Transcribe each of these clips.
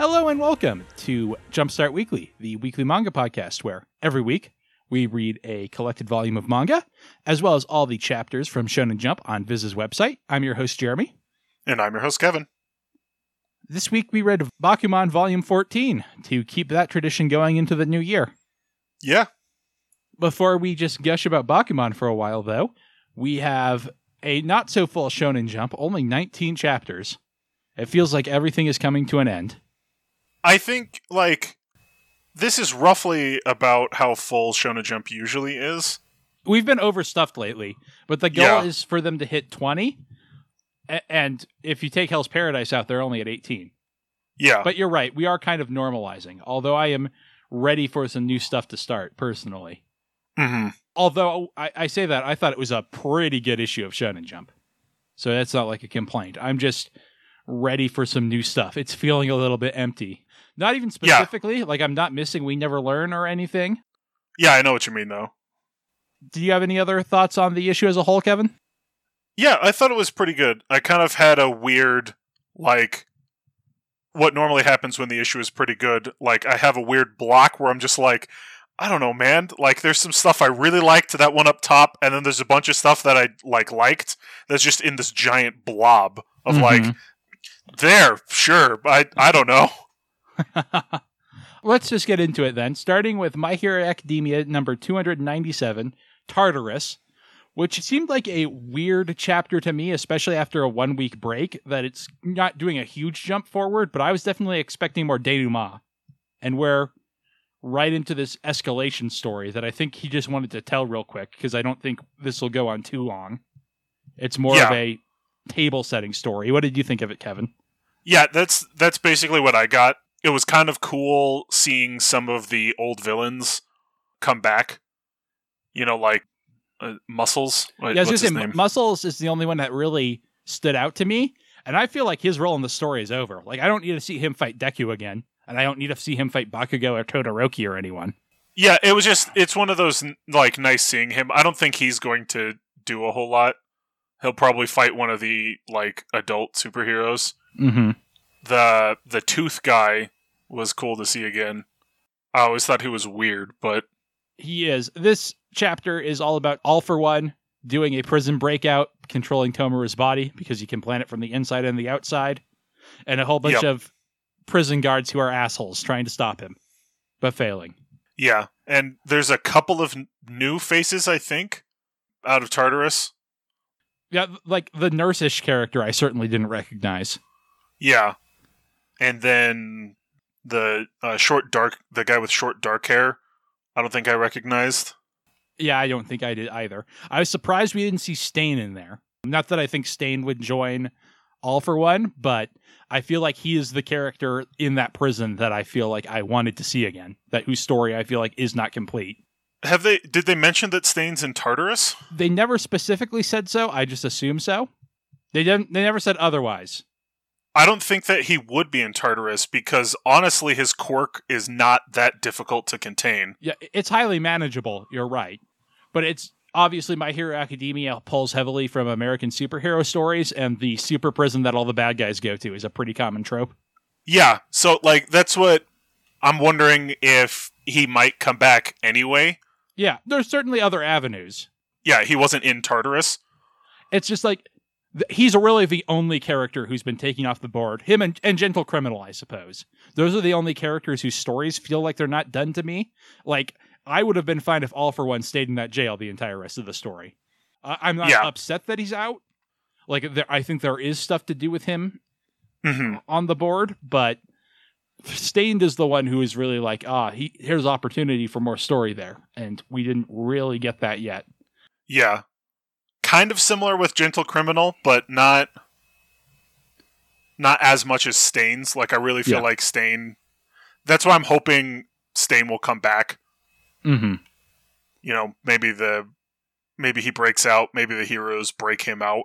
Hello and welcome to Jumpstart Weekly, the weekly manga podcast where every week we read a collected volume of manga, as well as all the chapters from Shonen Jump on Viz's website. I'm your host, Jeremy. And I'm your host, Kevin. This week we read Bakuman Volume 14 to keep that tradition going into the new year. Yeah. Before we just gush about Bakuman for a while, though, we have a not so full Shonen Jump, only 19 chapters. It feels like everything is coming to an end. I think, like, this is roughly about how full Shonen Jump usually is. We've been overstuffed lately, but the goal Yeah. is for them to hit 20. A- And if you take Hell's Paradise out, they're only at 18. Yeah. But you're right, we are kind of normalizing, although I am ready for some new stuff to start personally. hmm Although I, I say that, I thought it was a pretty good issue of Shonen Jump. So that's not like a complaint. I'm just ready for some new stuff. It's feeling a little bit empty. Not even Yeah. specifically, like I'm not missing We Never Learn or anything. Yeah, I know what you mean, though. Do you have any other thoughts on the issue as a whole, Kevin? Yeah, I thought it was pretty good. I kind of had a weird, like, what normally happens when the issue is pretty good. Like, I have a weird block where I'm just like, I don't know, man. Like, there's some stuff I really liked, that one up top, and then there's a bunch of stuff that I, like, liked that's just in this giant blob of, like, Mhm. there, sure, but I, I don't know. Let's just get into it then, starting with My Hero Academia number 297, Tartarus, which seemed like a weird chapter to me, especially after a one week break, that it's not doing a huge jump forward, but I was definitely expecting more denouement. And we're right into this escalation story that I think he just wanted to tell real quick, because I don't think this will go on too long. It's more of a table setting story. What did you think of it, Kevin? Yeah, that's that's basically what I got. It was kind of cool seeing some of the old villains come back. You know, like uh, Muscles. Wait, Yeah, I was what's gonna his say, name? Muscles is the only one that really stood out to me, and I feel like his role in the story is over. Like, I don't need to see him fight Deku again, and I don't need to see him fight Bakugo or Todoroki or anyone. yeah, it was just it's one of those like nice seeing him. I don't think he's going to do a whole lot. He'll probably fight one of the like adult superheroes. Mm-hmm. The the tooth guy was cool to see again. I always thought he was weird, but He is. This chapter is all about All for One doing a prison breakout, controlling Tomura's body because you can plan it from the inside and the outside, and a whole bunch Yep. of prison guards who are assholes trying to stop him, but failing. yeah. And there's a couple of n- new faces, I think, out of Tartarus. Yeah, like the nurse-ish character, I certainly didn't recognize. Yeah, and then the uh, short dark, the guy with short dark hair. I don't think I recognized. Yeah, I don't think I did either. I was surprised we didn't see Stain in there. Not that I think Stain would join All for One, but I feel like he is the character in that prison that I feel like I wanted to see again. That whose story I feel like is not complete. Have they? Did they mention that Stain's in Tartarus? They never specifically said so. I just assume so. They didn't. They never said otherwise. I don't think that he would be in Tartarus because honestly, his quirk is not that difficult to contain. Yeah, it's highly manageable. You're right, but it's obviously My Hero Academia pulls heavily from American superhero stories, and the super prison that all the bad guys go to is a pretty common trope. Yeah, so like that's what I'm wondering if he might come back anyway. Yeah, there's certainly other avenues. Yeah, he wasn't in Tartarus. It's just like he's really the only character who's been taken off the board. Him and, and Gentle Criminal, I suppose. Those are the only characters whose stories feel like they're not done to me. Like I would have been fine if All for One stayed in that jail the entire rest of the story. I'm not Yeah. upset that he's out. Like there, I think there is stuff to do with him hmm on the board, but Stained is the one who is really like, ah, he here's opportunity for more story there, and we didn't really get that yet. Yeah, kind of similar with Gentle Criminal, but not not as much as Stains. Like I really feel Yeah. like Stain. That's why I'm hoping Stain will come back. Mm-hmm. You know, maybe the maybe he breaks out. Maybe the heroes break him out,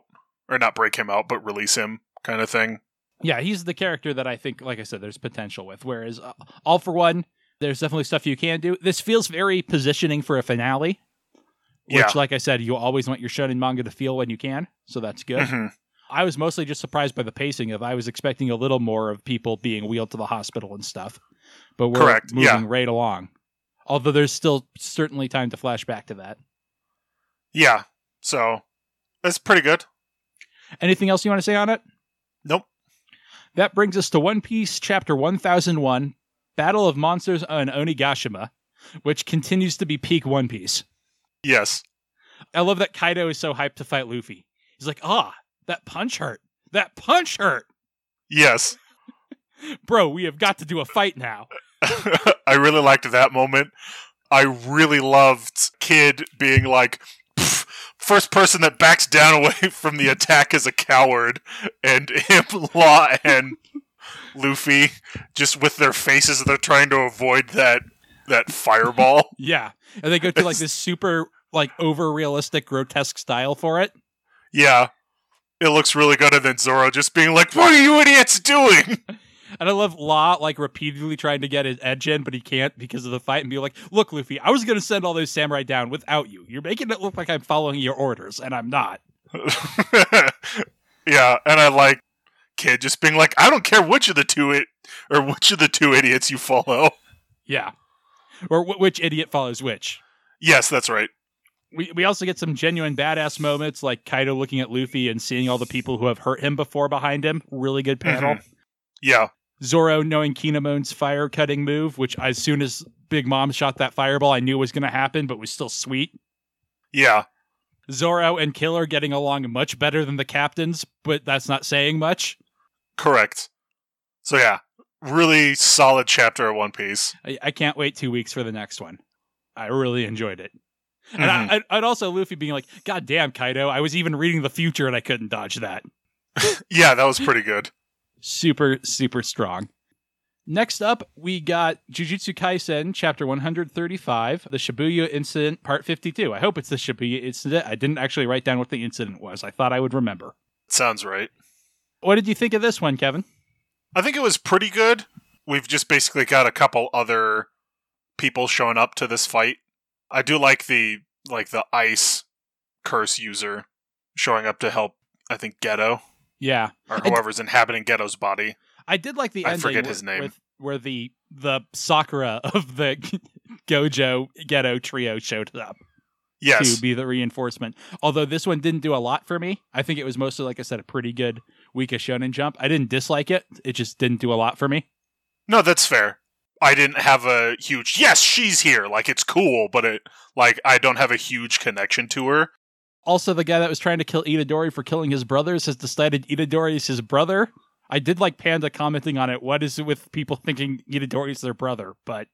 or not break him out, but release him, kind of thing. Yeah, he's the character that I think, like I said, there's potential with. Whereas uh, All for One, there's definitely stuff you can do. This feels very positioning for a finale, which, Yeah. like I said, you always want your shonen manga to feel when you can. So that's good. hmm I was mostly just surprised by the pacing of I was expecting a little more of people being wheeled to the hospital and stuff. But we're Correct, moving yeah. right along. Although there's still certainly time to flash back to that. Yeah. So that's pretty good. Anything else you want to say on it? Nope. That brings us to One Piece chapter 1001, Battle of Monsters on Onigashima, which continues to be peak One Piece. Yes. I love that Kaido is so hyped to fight Luffy. He's like, ah, that punch hurt. That punch hurt. Yes. Bro, we have got to do a fight now. I really liked that moment. I really loved Kid being like, first person that backs down away from the attack is a coward, and him, Law, and Luffy just with their faces, they're trying to avoid that that fireball. Yeah. And they go to like this super like over realistic grotesque style for it. yeah, it looks really good. And then Zoro just being like, "What are you idiots doing?" And I love Law like repeatedly trying to get his edge in, but he can't because of the fight and be like, look, Luffy, I was gonna send all those samurai down without you. You're making it look like I'm following your orders, and I'm not. yeah, and I like Kid just being like, "I don't care which of the two it or which of the two idiots you follow." Yeah. Or wh- which idiot follows which. Yes, that's right. We, we also get some genuine badass moments like Kaido looking at Luffy and seeing all the people who have hurt him before behind him. Really good mm-hmm. panel. Yeah, Zoro knowing Kinemon's fire cutting move, which as soon as Big Mom shot that fireball, I knew it was going to happen, but was still sweet. yeah, Zoro and Killer getting along much better than the captains, but that's not saying much. correct. So yeah, really solid chapter of One Piece. I, I can't wait two weeks for the next one. I really enjoyed it. And Mhm. I, I'd- I'd also Luffy being like, God damn, Kaido, I was even reading the future and I couldn't dodge that. yeah, that was pretty good. Super, super strong. Next up, we got Jujutsu Kaisen, chapter 135, the Shibuya incident, part 52. I hope it's the Shibuya incident. I didn't actually write down what the incident was. I thought I would remember. Sounds right. What did you think of this one, Kevin? I think it was pretty good. We've just basically got a couple other people showing up to this fight. I do like the like the ice curse user showing up to help. I think Geto Yeah. or whoever's inhabiting Geto's body. I did like the I ending forget wh- his name. With, where the the Sakura of the Gojo Geto trio showed up Yes, to be the reinforcement. Although this one didn't do a lot for me. I think it was mostly, like I said, a pretty good week of Shonen Jump. I didn't dislike it. It just didn't do a lot for me. no, that's fair. I didn't have a huge yes, she's here. Like it's cool, but it like I don't have a huge connection to her. Also, the guy that was trying to kill Itadori for killing his brothers has decided Itadori is his brother. I did like Panda commenting on it. What is it with people thinking Itadori is their brother? But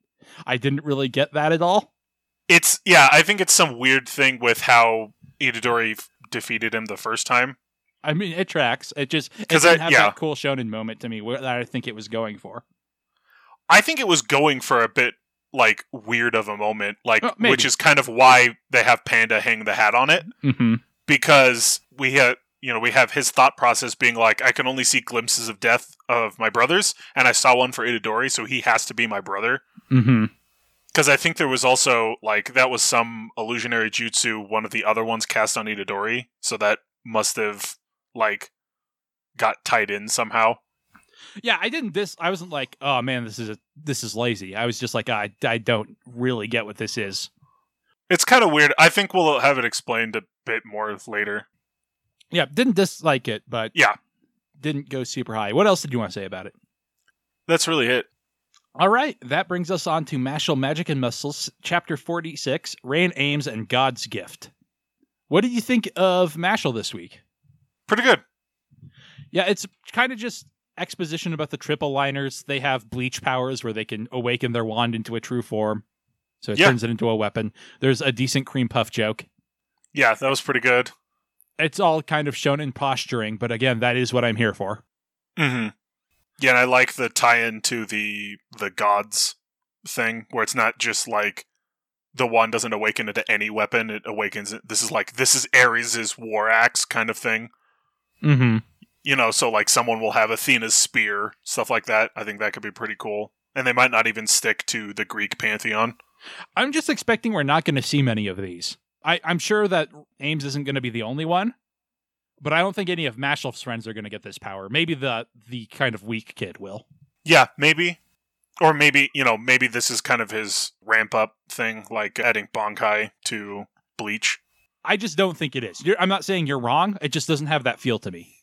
I didn't really get that at all. It's yeah, I think it's some weird thing with how Itadori f- defeated him the first time. I mean, it tracks. It just it didn't I- have yeah. that cool shonen moment to me where, that I think it was going for. I think it was going for a bit like weird of a moment, like which is kind of why they have Panda hang the hat on it Mm-hmm. because we have you know we have his thought process being like I can only see glimpses of death of my brothers, and I saw one for Itadori, so he has to be my brother. Mm-hmm. Because I think there was also like that was some illusionary jutsu, one of the other ones cast on Itadori, so that must have like got tied in somehow. Yeah, I didn't. This I wasn't like, oh man, this is a this is lazy. I was just like, I I don't really get what this is. It's kind of weird. I think we'll have it explained a bit more later. Yeah, didn't dislike it, but Yeah. didn't go super high. What else did you want to say about it? That's really it. All right, that brings us on to Mashle Magic and Muscles, Chapter 46, Rayne Ames and God's Gift. What did you think of Mashle this week? Pretty good. Yeah, it's kind of just exposition about the triple liners. They have bleach powers where they can awaken their wand into a true form. So it Yeah. turns it into a weapon. There's a decent cream puff joke. Yeah, that was pretty good. It's all kind of shown in posturing, but again, that is what I'm here for. Mm-hmm. Yeah, and I like the tie-in to the the gods thing, where it's not just like the one doesn't awaken into any weapon; it awakens. This is like this is Ares' war axe kind of thing. Mm-hmm. You know, so like someone will have Athena's spear, stuff like that. I think that could be pretty cool. And they might not even stick to the Greek pantheon. I'm just expecting we're not going to see many of these. I, I'm sure that Ames isn't going to be the only one, but I don't think any of Mashleff's friends are going to get this power. Maybe the the kind of weak kid will. Yeah, maybe. Or maybe, you know, maybe this is kind of his ramp up thing, like adding Bankai to Bleach. I just don't think it is. You're, I'm not saying you're wrong. It just doesn't have that feel to me.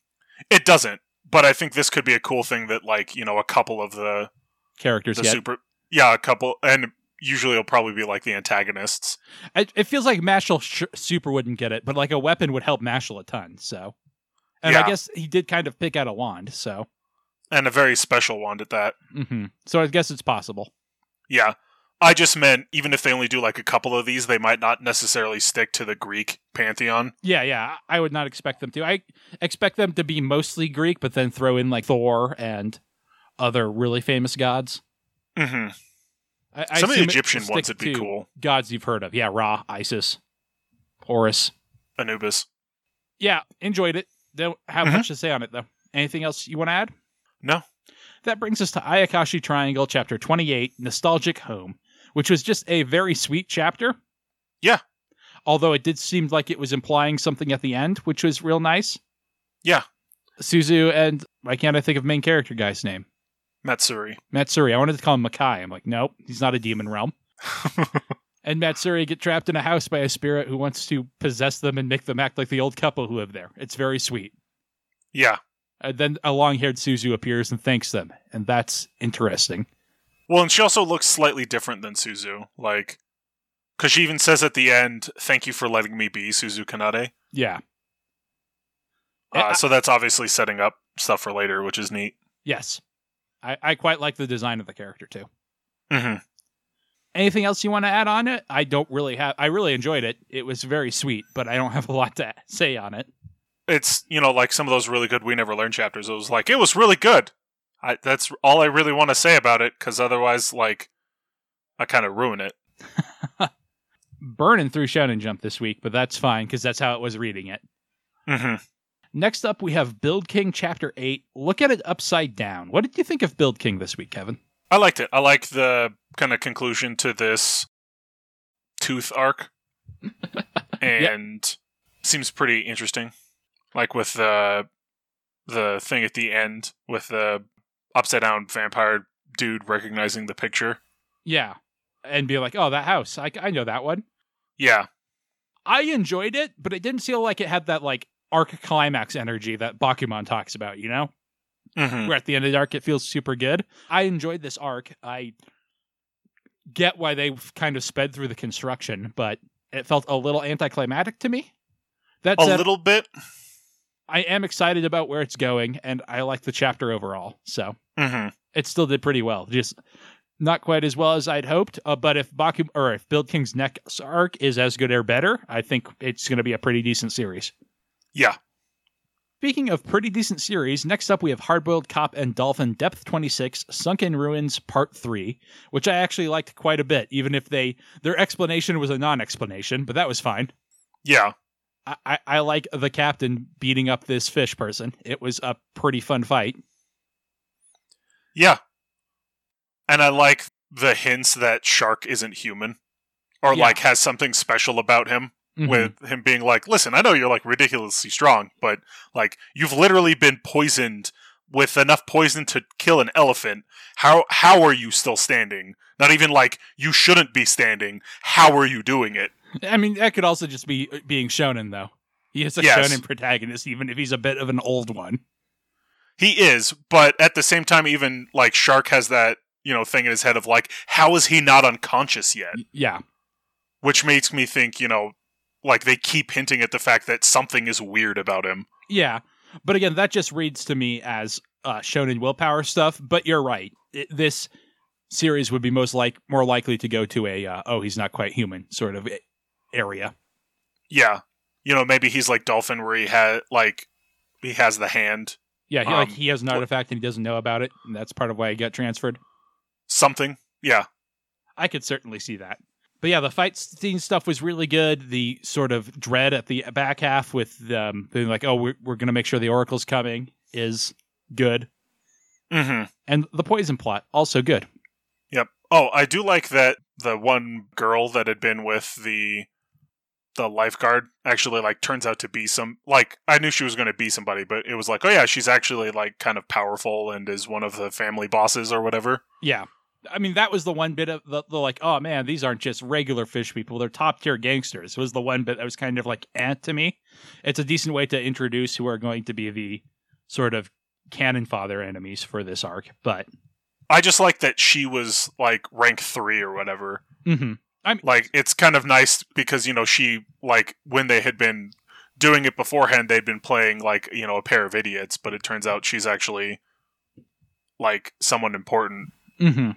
It doesn't, but I think this could be a cool thing that, like, you know, a couple of the, Characters the super. Yeah, a couple. And usually it'll probably be like the antagonists. It, it feels like Mashle sh- super wouldn't get it, but like a weapon would help Mashle a ton. So, and I guess he did kind of pick out a wand. So, And a very special wand at that. hmm so I guess it's possible. Yeah. I just meant even if they only do like a couple of these, they might not necessarily stick to the Greek pantheon. Yeah, yeah. I would not expect them to. I expect them to be mostly Greek, but then throw in like Thor and other really famous gods. hmm I, I Some of the Egyptian ones would be cool. Gods you've heard of. Yeah, Ra, Isis, Horus. Anubis. Yeah, enjoyed it. Don't have Mhm. much to say on it though. Anything else you want to add? No. That brings us to Ayakashi Triangle, chapter 28, Nostalgic Home, which was just a very sweet chapter. Yeah. Although it did seem like it was implying something at the end, which was real nice. Yeah. Suzu and why can't I think of main character guy's name? Matsuri. Matsuri. I wanted to call him Makai. I'm like, nope, he's not a demon realm. And Matsuri get trapped in a house by a spirit who wants to possess them and make them act like the old couple who live there. It's very sweet. yeah. And then a long-haired Suzu appears and thanks them, and that's interesting. Well, and she also looks slightly different than Suzu. Like, because she even says at the end, "Thank you for letting me be Suzu Kanade." Yeah. Uh, I- so that's obviously setting up stuff for later, which is neat. yes. I, I quite like the design of the character too. hmm Anything else you want to add on it? I don't really have. I really enjoyed it. It was very sweet, but I don't have a lot to say on it. It's you know like some of those really good We Never Learn chapters. It was like it was really good. I, that's all I really want to say about it because otherwise, like, I kind of ruin it. Burning through Shonen Jump this week, but that's fine because that's how it was reading it. hmm Next up, we have Build King Chapter 8. Look at it upside down. What did you think of Build King this week, Kevin? I liked it. I like the kind of conclusion to this tooth arc, and seems pretty interesting. Like with the the thing at the end with the upside down vampire dude recognizing the picture. Yeah. And be like, oh, that house. I, I know that one. Yeah, I enjoyed it, but it didn't feel like it had that, like, arc climax energy that Bakuman talks about, you know? hmm Where at the end of the arc, it feels super good. I enjoyed this arc. I get why they kind of sped through the construction, but it felt a little anticlimactic to me. That's a said, little bit. I am excited about where it's going, and I like the chapter overall. So hmm it still did pretty well. Just not quite as well as I'd hoped. Uh, but if Baku or if Build King's next arc is as good or better, I think it's going to be a pretty decent series. Yeah. Speaking of pretty decent series, next up we have Hardboiled Cop and Dolphin Depth 26 Sunken Ruins Part 3, which I actually liked quite a bit, even if they their explanation was a non-explanation, but that was fine. Yeah. I, I, like the captain beating up this fish person. It was a pretty fun fight. Yeah. And I like the hints that Shark isn't human or Yeah. like has something special about him Mhm. with him being like, "Listen, I know you're like ridiculously strong, but like you've literally been poisoned with enough poison to kill an elephant. How how are you still standing? Not even like you shouldn't be standing. How are you doing it?" I mean, that could also just be uh, being shonen, though. He is a Yes. shonen protagonist, even if he's a bit of an old one. He is, but at the same time even like Shark has that, you know, thing in his head of like, how is he not unconscious yet? Yeah, which makes me think, you know, like they keep hinting at the fact that something is weird about him. yeah. But again, that just reads to me as uh, shonen willpower stuff. But you're right. It, this series would be most like more likely to go to a uh, oh he's not quite human sort of area. Yeah, you know, maybe he's like Dolphin, where he had like he has the hand, Yeah, he, like Um, he has an artifact and he doesn't know about it, and that's part of why he got transferred. something. Yeah, I could certainly see that. But yeah, the fight scene stuff was really good. The sort of dread at the back half with um, being like, "Oh, we're we're gonna make sure the oracle's coming," is good, hmm and the poison plot also good. Yep. Oh, I do like that the one girl that had been with the the lifeguard actually like turns out to be some like I knew she was going to be somebody, but it was like, oh yeah, she's actually like kind of powerful and is one of the family bosses or whatever. Yeah. I mean, that was the one bit of the, the like, oh man, these aren't just regular fish people; they're top tier gangsters. Was the one bit that was kind of like eh to me. It's a decent way to introduce who are going to be the sort of cannon father enemies for this arc. But I just like that she was like rank three or whatever. Hmm Like it's kind of nice because you know she like when they had been doing it beforehand, they'd been playing like you know a pair of idiots, but it turns out she's actually like someone important. hmm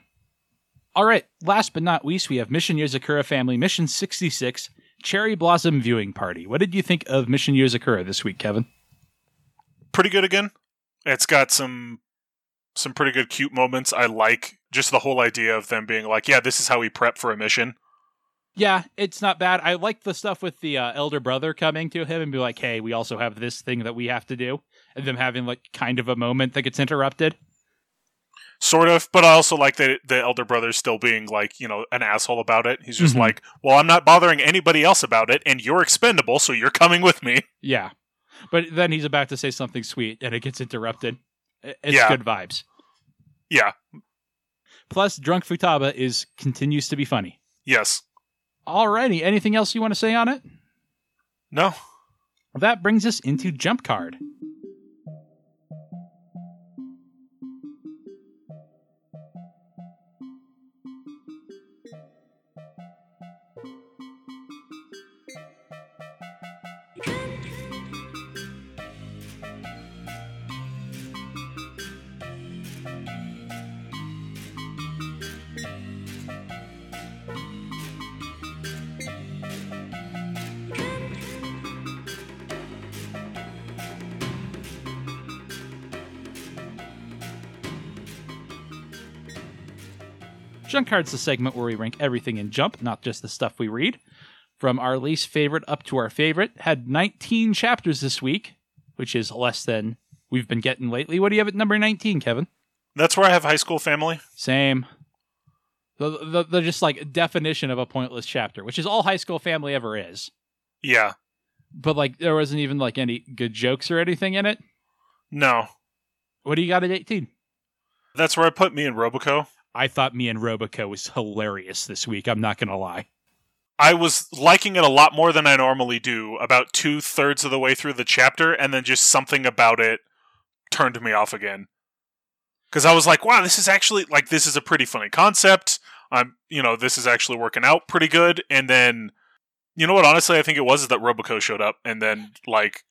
All right. Last but not least, we have Mission Yozakura Family Mission 66 Cherry Blossom Viewing Party. What did you think of Mission Yozakura this week, Kevin? Pretty good again. It's got some some pretty good cute moments. I like just the whole idea of them being like, yeah, this is how we prep for a mission. Yeah, it's not bad. I like the stuff with the uh, elder brother coming to him and be like, "Hey, we also have this thing that we have to do," and them having like kind of a moment that gets interrupted. Sort of, but I also like that the elder brother's still being like, you know, an asshole about it. He's just Mhm. like, well, I'm not bothering anybody else about it, and you're expendable, so you're coming with me. Yeah, but then he's about to say something sweet and it gets interrupted. It's Yeah. good vibes. Yeah, Plus, drunk Futaba is continues to be funny. yes. Alrighty, anything else you want to say on it? No. That brings us into Jump Card. Junk Card's the segment where we rank everything in Jump, not just the stuff we read. From our least favorite up to our favorite. Had 19 chapters this week, which is less than we've been getting lately. What do you have at number 19, Kevin? That's where I have high school family. Same. The, the, the just like definition of a pointless chapter, which is all high school family ever is. Yeah. But like there wasn't even like any good jokes or anything in it. No. What do you got at 18? That's where I put me and Roboco. I thought me and Roboco was hilarious this week. I'm not gonna lie. I was liking it a lot more than I normally do about two thirds of the way through the chapter, and then just something about it turned me off again. Because I was like, wow, this is actually, like, this is a pretty funny concept. I'm, you know, this is actually working out pretty good. And then, you know what, honestly, I think it was is that Roboco showed up, and then, like,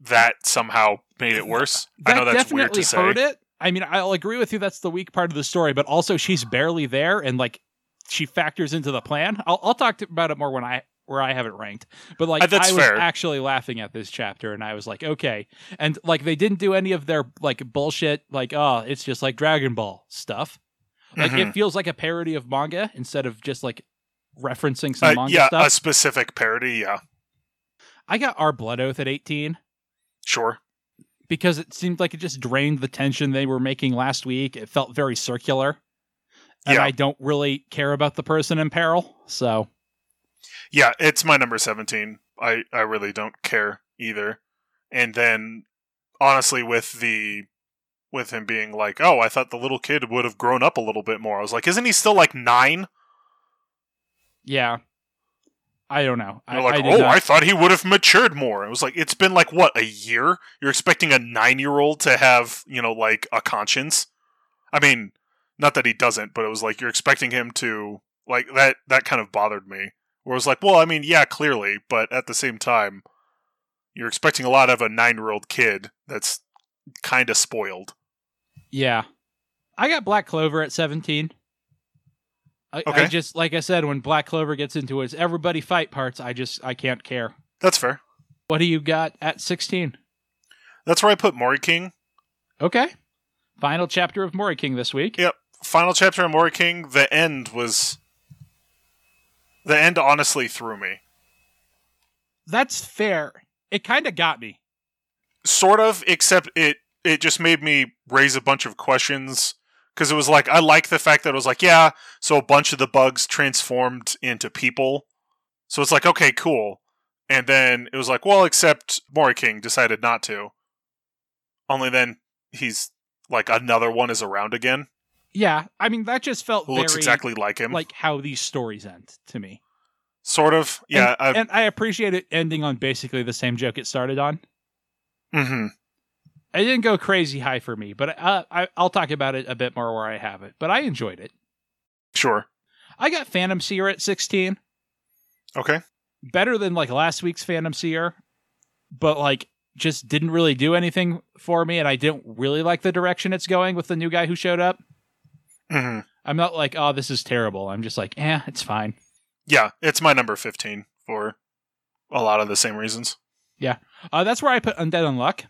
that somehow made it worse. I know that's weird to say. hurt it. I mean, I'll agree with you. That's the weak part of the story, but also she's barely there, and like she factors into the plan. I'll, I'll talk to, about it more when I where I have it ranked. But like Uh, that's I was fair. actually laughing at this chapter, and I was like, okay. And like they didn't do any of their like bullshit, like oh, it's just like Dragon Ball stuff. Like Mhm. it feels like a parody of manga instead of just like referencing some Uh, manga yeah, stuff. a specific parody, yeah. I got our Blood Oath at eighteen. Sure. Because it seemed like it just drained the tension they were making last week. It felt very circular. And Yeah. I don't really care about the person in peril. So, Yeah, it's my number 17. I, I really don't care either. And then honestly with the with him being like, "Oh, I thought the little kid would have grown up a little bit more." I was like, "Isn't he still like 9?" yeah. I don't know. I, like, I "Oh, not- I thought he would have matured more." It was like it's been like what, a year? You're expecting a 9-year-old to have, you know, like a conscience? I mean, not that he doesn't, but it was like you're expecting him to like that that kind of bothered me. Where it was like, "Well, I mean, yeah, clearly, but at the same time, you're expecting a lot of a 9-year-old kid that's kind of spoiled." yeah. I got Black Clover at 17. I, I just, like I said, when Black Clover gets into his everybody fight parts, I just, I can't care. That's fair. What do you got at 16? That's where I put Moriking. Okay. Final chapter of Moriking this week. Yep. Final chapter of Moriking, the end was the end honestly threw me. That's fair. It kind of got me. Sort of, except it it just made me raise a bunch of questions because it was like I like the fact that it was like, yeah, so a bunch of the bugs transformed into people. So it's like, okay, cool. And then it was like, well, except Moriking decided not to. Only then he's like another one is around again Yeah, I mean that just felt who very looks exactly like him. like how these stories end to me. sort of. Yeah. and, and I appreciate it ending on basically the same joke it started on. I, hmm It didn't go crazy high for me, but uh, I, I'll talk about it a bit more where I have it. But I enjoyed it. Sure. I got Phantom Seer at 16. Okay. Better than like last week's Phantom Seer, but like just didn't really do anything for me. And I didn't really like the direction it's going with the new guy who showed up. hmm I'm not like, oh, this is terrible. I'm just like, eh, it's fine. Yeah, it's my number 15 for a lot of the same reasons. Yeah. Uh, that's where I put Undead Unluck,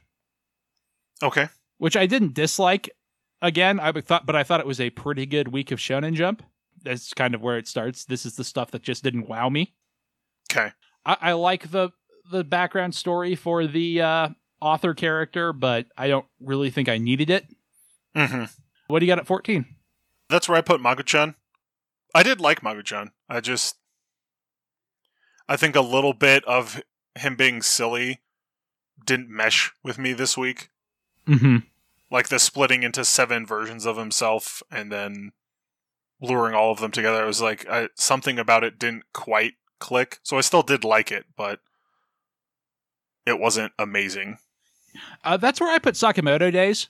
Okay. which I didn't dislike. Again, I thought, but I thought it was a pretty good week of Shonen Jump. That's kind of where it starts. This is the stuff that just didn't wow me. Okay. I, I like the the background story for the uh, author character, but I don't really think I needed it. hmm What do you got at 14? That's where I put Magu-chan. I did like Magu-chan. I just, I think a little bit of him being silly didn't mesh with me this week. Mm-hmm. Like the splitting into seven versions of himself and then luring all of them together. It was like I, something about it didn't quite click. So I still did like it, but it wasn't amazing. Uh, that's where I put Sakamoto Days.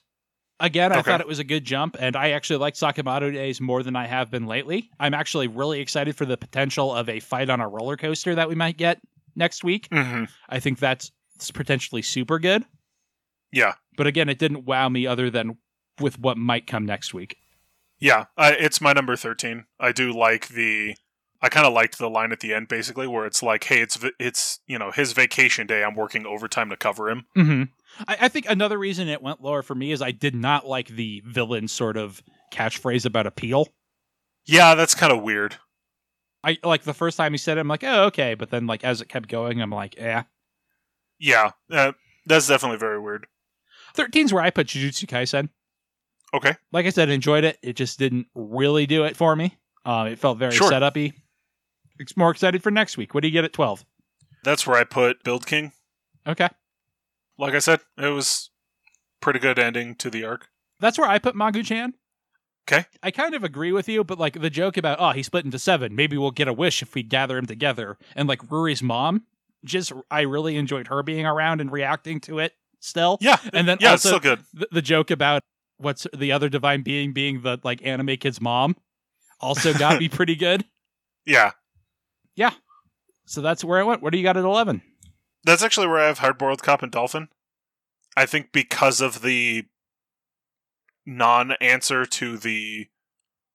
Again, I Okay. thought it was a good jump, and I actually like Sakamoto Days more than I have been lately. I'm actually really excited for the potential of a fight on a roller coaster that we might get next week. hmm I think that's potentially super good. Yeah. But again, it didn't wow me other than with what might come next week. Yeah, I, it's my number 13. I do like the I kind of liked the line at the end basically where it's like, "Hey, it's it's, you know, his vacation day. I'm working overtime to cover him." Mm-hmm. I, I think another reason it went lower for me is I did not like the villain sort of catchphrase about appeal. Yeah, that's kind of weird. I like the first time he said it, I'm like, oh, okay. But then, like, as it kept going, I'm like, eh. Yeah, uh, that's definitely very weird. 13's where I put Jujutsu Kaisen. Okay. Like I said, enjoyed it. It just didn't really do it for me. Um, it felt very Sure. set up-y. It's more excited for next week. What do you get at 12? That's where I put Build King. Okay. Like I said, it was pretty good ending to the arc. That's where I put Magu Chan. Okay. I kind of agree with you, but like the joke about, oh, he split into seven. Maybe we'll get a wish if we gather him together. And like Ruri's mom, just I really enjoyed her being around and reacting to it still. Yeah. And then yeah, it's also still good. the, the joke about what's the other divine being being the like anime kid's mom also got me pretty good. Yeah, yeah. So that's where I went. What do you got at 11? That's actually where I have Hardboiled Cop and Dolphin. I think because of the non-answer to the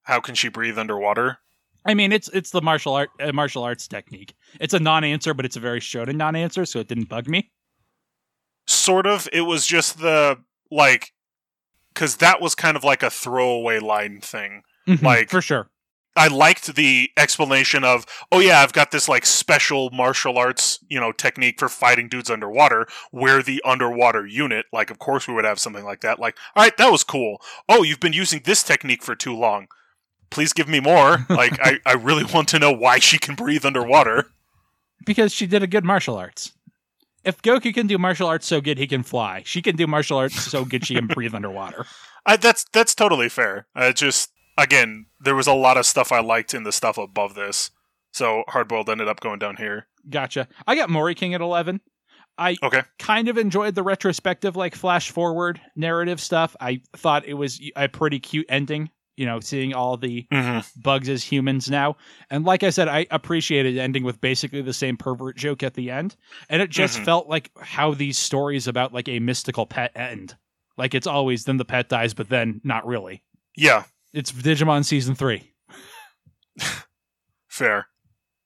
how can she breathe underwater? I mean, it's it's the martial art uh, martial arts technique. It's a non-answer, but it's a very shonen non-answer, so it didn't bug me. Sort of. It was just the like because that was kind of like a throwaway line thing. Mm-hmm, like- for sure. i liked the explanation of oh yeah i've got this like special martial arts you know technique for fighting dudes underwater. We're the underwater unit. Like of course we would have something like that. Like all right that was cool. Oh you've been using this technique for too long. Please give me more. Like I, I really want to know why she can breathe underwater. Because she did a good martial arts. If Goku can do martial arts so good he can fly, she can do martial arts so good she can breathe underwater. I, that's that's totally fair. I just again, there was a lot of stuff I liked in the stuff above this, so Hardboiled ended up going down here. Gotcha. I got Moriking at 11. I Okay. kind of enjoyed the retrospective, like flash forward narrative stuff. I thought it was a pretty cute ending, you know, seeing all the hmm bugs as humans now. And like I said, I appreciated ending with basically the same pervert joke at the end. And it just Mhm. felt like how these stories about like a mystical pet end. Like it's always then the pet dies, but then not really. Yeah, It's Digimon season three. fair.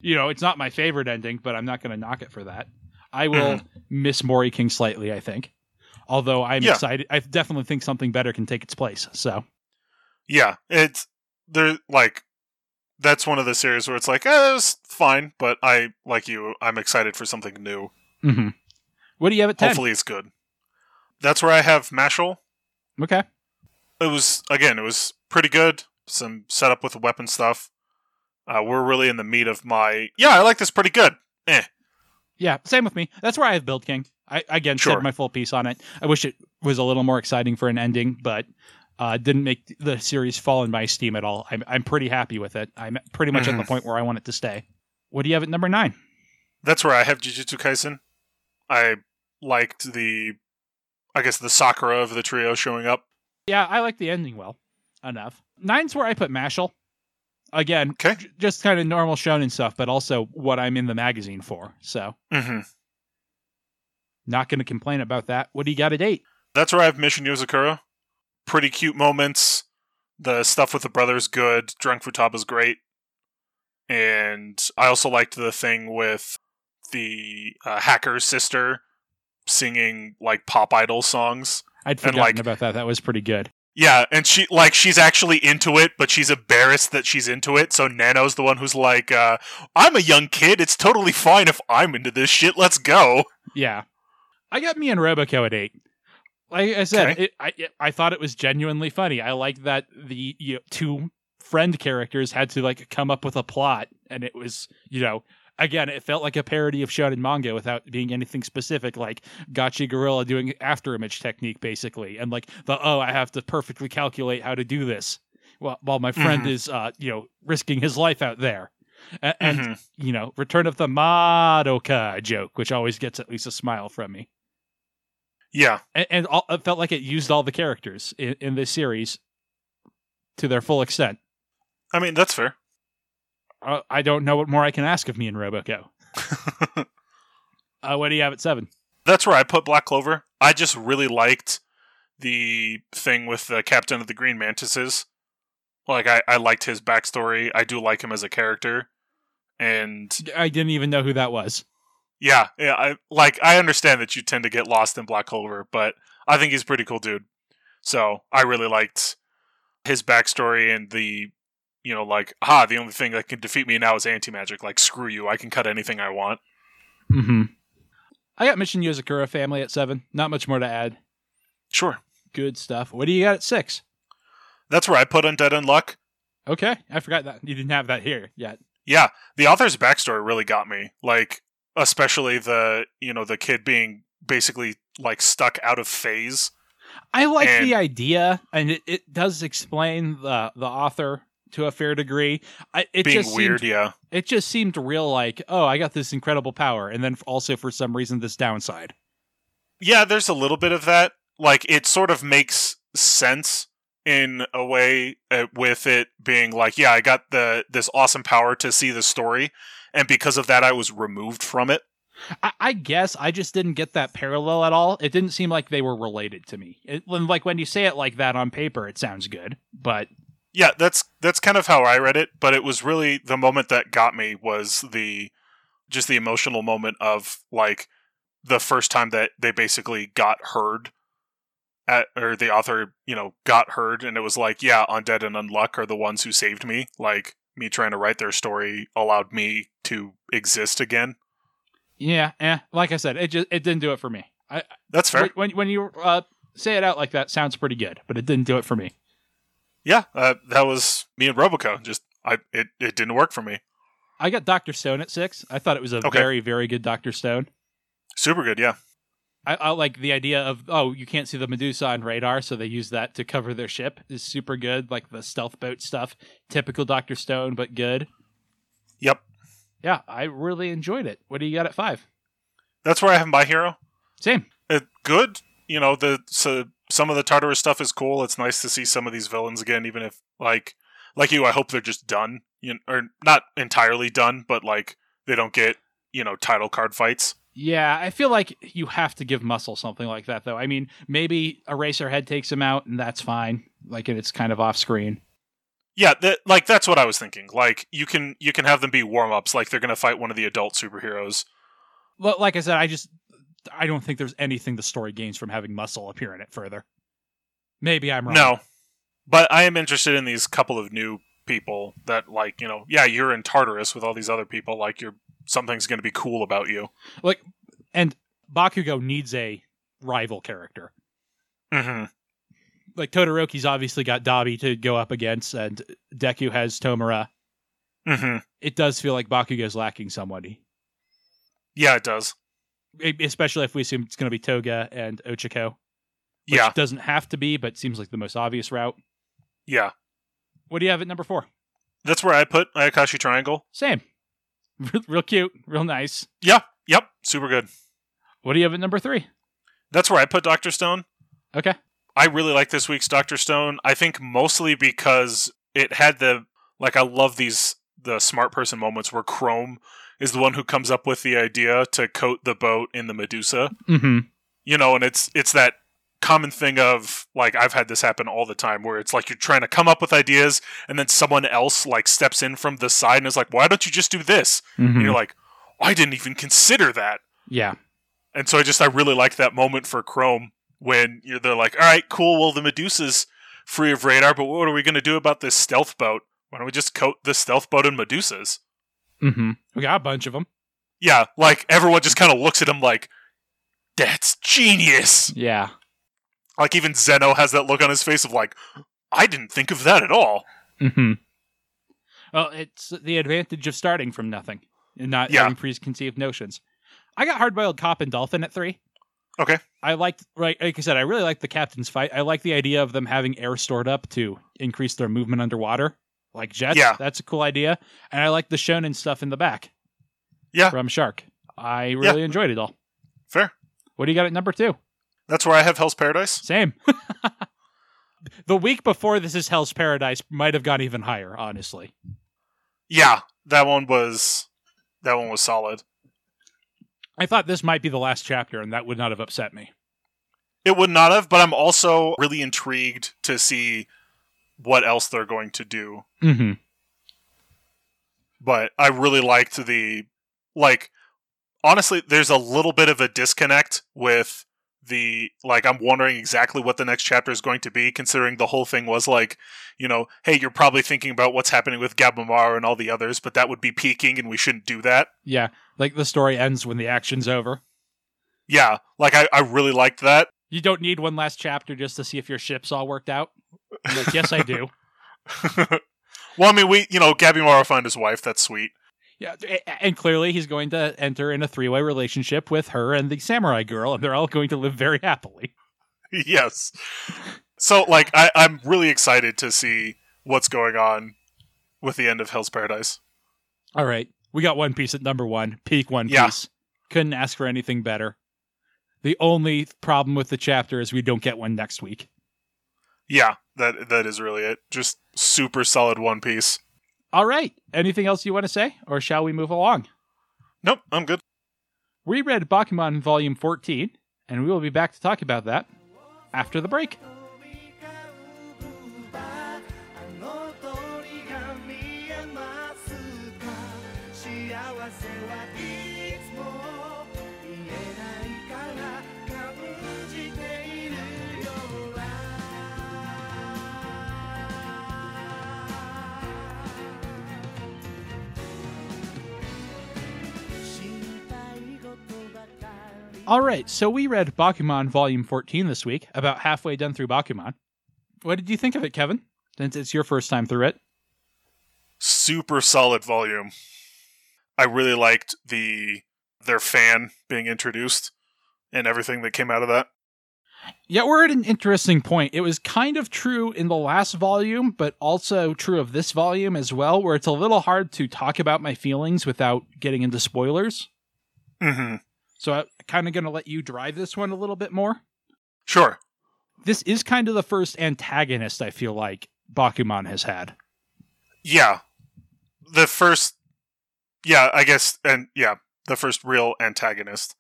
You know, it's not my favorite ending, but I'm not going to knock it for that. I will miss Moriking slightly, I think. Although I'm Yeah. excited. I definitely think something better can take its place. So, Yeah, it's there. Like that's one of the series where it's like, eh, it was fine, but I like you. I'm excited for something new. mhm. what do you have at 10? Hopefully, it's good. That's where I have Mashle. Okay. It was again, it was pretty good. Some setup with the weapon stuff. Uh, we're really in the meat of my. Yeah, I like this pretty good. Eh. Yeah, same with me. That's where I have Build King. I again Sure. said my full piece on it. I wish it was a little more exciting for an ending, but uh, didn't make the series fall in my steam at all. I'm I'm pretty happy with it. I'm pretty much at the Mhm. point where I want it to stay. What do you have at number nine? That's where I have Jujutsu Kaisen. I liked the, I guess the Sakura of the trio showing up. Yeah, I like the ending well enough. Nine's where I put Mashle. Again, Okay. j- just kind of normal shonen stuff, but also what I'm in the magazine for. So mm-hmm. not going to complain about that. What do you got at eight? That's where I have Mission Yozakura. Pretty cute moments. The stuff with the brothers good. Drunk Futaba's great. And I also liked the thing with the uh, hacker's sister singing like pop idol songs. I'd And, forgotten like- about that. That was pretty good. Yeah, and she like she's actually into it, but she's embarrassed that she's into it. So Nano's the one who's like, uh, "I'm a young kid. It's totally fine if I'm into this shit. Let's go." Yeah, I got me and Roboco at eight. Like I said, Okay. it, I I thought it was genuinely funny. I like that the you know, two friend characters had to like come up with a plot, and it was you know again it felt like a parody of shonen manga without being anything specific, like Gachi Gorilla doing after image technique basically, and like the oh I have to perfectly calculate how to do this. While, while my friend Mhm. is, uh, you know, risking his life out there, and Mhm. you know, Return of the Madoka joke, which always gets at least a smile from me. Yeah, And, and all, it felt like it used all the characters in, in this series to their full extent. I mean that's fair. Uh, I don't know what more I can ask of me in Roboco. Uh, what do you have at seven? That's where I put Black Clover. I just really liked the thing with the captain of the Green Mantises. Like I, I liked his backstory. I do like him as a character, and I didn't even know who that was. Yeah, yeah. I like. I understand that you tend to get lost in Black Clover, but I think he's a pretty cool dude. So I really liked his backstory and the, you know, like, ah, the only thing that can defeat me now is anti magic. Like, screw you, I can cut anything I want. Mm-hmm. I got Mission Yozakura family at seven. Not much more to add. Sure, Good stuff. What do you got at six? that's where I put Undead and Unluck. Okay, I forgot that you didn't have that here yet. Yeah, the author's backstory really got me. Like, especially the you know the kid being basically like stuck out of phase. I like And- the idea, and it, it does explain the the author to a fair degree. I, it being just weird, Seemed, yeah. it just seemed real, like oh, I got this incredible power, and then also for some reason this downside. Yeah, there's a little bit of that. Like, it sort of makes sense in a way uh, with it being like, yeah, I got the this awesome power to see the story, and because of that, I was removed from it. I, I guess I just didn't get that parallel at all. It didn't seem like they were related to me. It, when- like when you say it like that on paper, it sounds good, but Yeah, that's that's kind of how I read it, but it was really the moment that got me was the just the emotional moment of like the first time that they basically got heard at or the author, you know, got heard and it was like, yeah, Undead and Unluck are the ones who saved me. Like me trying to write their story allowed me to exist again. yeah, eh. Like I said, it just it didn't do it for me. I, That's fair. when when you uh, say it out like that, sounds pretty good, but it didn't do it for me. Yeah, uh, that was me and Roboco. Just I it, it didn't work for me. I got Doctor Stone at six. I thought it was a Okay. very very good Doctor Stone. Super good, yeah. I, I like the idea of oh you can't see the Medusa on radar, so they use that to cover their ship. is super good. Like the stealth boat stuff, typical Doctor Stone, but good. Yep. Yeah, I really enjoyed it. What do you got at five? That's where I have my hero. Same. it, good. You know, the so some of the Tartarus stuff is cool. It's nice to see some of these villains again, even if like like you. I hope they're just done, you know, or not entirely done, but like they don't get you know title card fights. Yeah, I feel like you have to give Muscle something like that, though. I mean, maybe Eraserhead takes him out, and that's fine. Like, it's kind of off screen. Yeah, that, like that's what I was thinking. Like you can you can have them be warm ups, like they're gonna fight one of the adult superheroes. Well, like I said, I just I don't think there's anything the story gains from having Muscle appear in it further. Maybe I'm wrong. No, but I am interested in these couple of new people that like you know yeah you're in Tartarus with all these other people like you're something's gonna be cool about you. like, and Bakugo needs a rival character. hmm Like Todoroki's obviously got Dabi to go up against, and Deku has Tomura. hmm It does feel like Bakugo's lacking somebody. Yeah, it does. Especially if we assume it's going to be Toga and Ochako. Which Yeah, doesn't have to be, but seems like the most obvious route. yeah. What do you have at number four? That's where I put Ayakashi Triangle. Same. Real, cute, real nice. Yeah, yep, super good. What do you have at number three? That's where I put Doctor Stone. Okay. I really like this week's Doctor Stone. I think mostly because it had the like I love these the smart person moments where Chrome is the one who comes up with the idea to coat the boat in the Medusa. Mm-hmm. You know, and it's it's that common thing of like I've had this happen all the time where it's like you're trying to come up with ideas and then someone else like steps in from the side and is like, "Why don't you just do this?" Mm-hmm. And you're like, "I didn't even consider that." yeah. And so I just I really like that moment for Chrome when you're they're like, all right, cool. Well, the Medusa's free of radar, but what are we going to do about this stealth boat? Why don't we just coat the stealth boat in Medusas? Mm-hmm. We got a bunch of them. Yeah, like everyone just kind of looks at him like, that's genius. Yeah. Like even Zeno has that look on his face of like, I didn't think of that at all. Mm-hmm. Well, it's the advantage of starting from nothing and not Yeah. having preconceived notions. I got hard-boiled cop and dolphin at three. Okay. I liked, right, like I said, I really like the captain's fight. I like the idea of them having air stored up to increase their movement underwater, like jets. Yeah. That's a cool idea. And I like the shonen stuff in the back Yeah, from Shark. I really enjoyed it all. fair. What do you got at number two? That's where I have Hell's Paradise. Same. the week before this is Hell's Paradise might have gone even higher, honestly. Yeah, that one was that one was solid. I thought this might be the last chapter, and that would not have upset me. It would not have, but I'm also really intrigued to see what else they're going to do. Mm-hmm. But I really liked the like honestly, there's a little bit of a disconnect with the like I'm wondering exactly what the next chapter is going to be, considering the whole thing was like, you know, hey, you're probably thinking about what's happening with Gabimaru and all the others, but that would be peaking and we shouldn't do that. Yeah, like the story ends when the action's over. Yeah, like I, I really liked that. You don't need one last chapter just to see if your ship's all worked out. Like, yes, I do. well, I mean, we, you know, Gabimaru found his wife. That's sweet. Yeah, and clearly he's going to enter in a three-way relationship with her and the samurai girl, and they're all going to live very happily. yes. So, like, I, I'm really excited to see what's going on with the end of Hell's Paradise. All right, we got One Piece at number one, peak One Yeah. Piece. Couldn't ask for anything better. The only problem with the chapter is we don't get one next week. Yeah, that that is really it. Just super solid One Piece. All right, anything else you want to say, or shall we move along? Nope, I'm good. We read Bakuman Volume 14, and we will be back to talk about that after the break. All right, so we read Bakuman Volume 14 this week, about halfway done through Bakuman. What did you think of it, Kevin? Since it's your first time through it. Super solid volume. I really liked the their fan being introduced and everything that came out of that. Yeah, we're at an interesting point. It was kind of true in the last volume, but also true of this volume as well, where it's a little hard to talk about my feelings without getting into spoilers. Mm-hmm. So kind of going to let you drive this one a little bit more. Sure. This is kind of the first antagonist I feel like Bakuman has had. Yeah. The first yeah, I guess and yeah, the first real antagonist.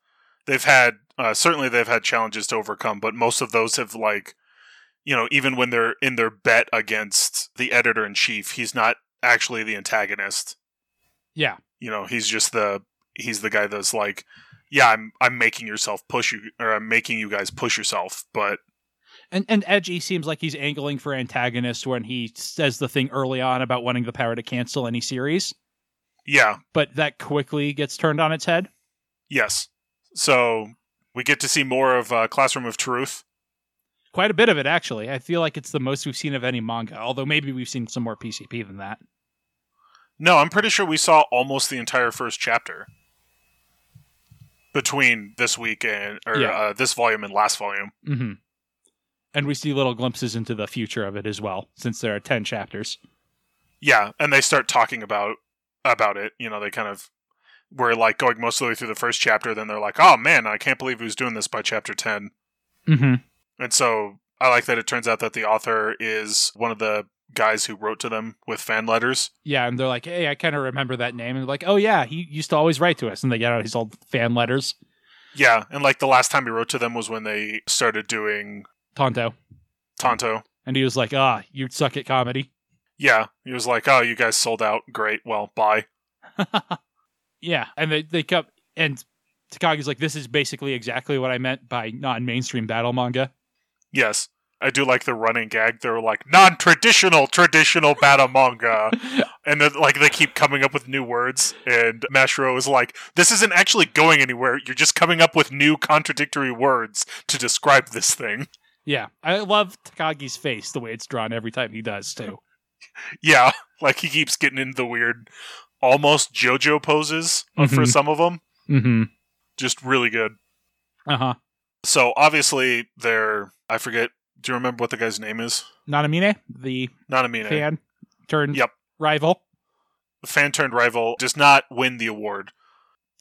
They've had uh, certainly they've had challenges to overcome, but most of those have like you know, even when they're in their bet against the editor in chief, he's not actually the antagonist. Yeah. You know, he's just the he's the guy that's like, yeah, I'm I'm making yourself push you or I'm making you guys push yourself, but And and Eiji seems like he's angling for antagonist when he says the thing early on about wanting the power to cancel any series, yeah, but that quickly gets turned on its head. yes. So we get to see more of uh, Classroom of Truth. Quite a bit of it, actually. I feel like it's the most we've seen of any manga, although maybe we've seen some more PCP than that. No, I'm pretty sure we saw almost the entire first chapter. Between this week and or Yeah. uh, this volume and last volume. hmm And we see little glimpses into the future of it as well, since there are 10 chapters. Yeah, and they start talking about about it. You know, they kind of were like going most of the way through the first chapter. Then they're like, "Oh man, I can't believe was doing this by chapter 10. Mm-hmm. And so I like that it turns out that the author is one of the guys who wrote to them with fan letters. Yeah, and they're like, hey, I kind of remember that name. And they're like, oh, yeah, he used to always write to us. And they get out his old fan letters. Yeah, and like the last time he wrote to them was when they started doing Tanto. Tanto. And he was like, ah, you suck at comedy. Yeah, he was like, "Oh, you guys sold out. Great. Well, bye." Yeah, and they, they kept, and Takagi's like, this is basically exactly what I meant by non mainstream battle manga. Yes. I do like the running gag. They're like non-traditional, traditional battle manga, and then like they keep coming up with new words. And Mashiro is like, "This isn't actually going anywhere. You're just coming up with new contradictory words to describe this thing." yeah, I love Takagi's face, the way it's drawn every time he does, too. Yeah, like he keeps getting into the weird, almost JoJo poses uh, for some of them. Mm Just really good. Uh huh. So obviously they're I forget. Do you remember what the guy's name is? Nanamine, the Nanamine. fan turned Yep. rival. The fan turned rival does not win the award.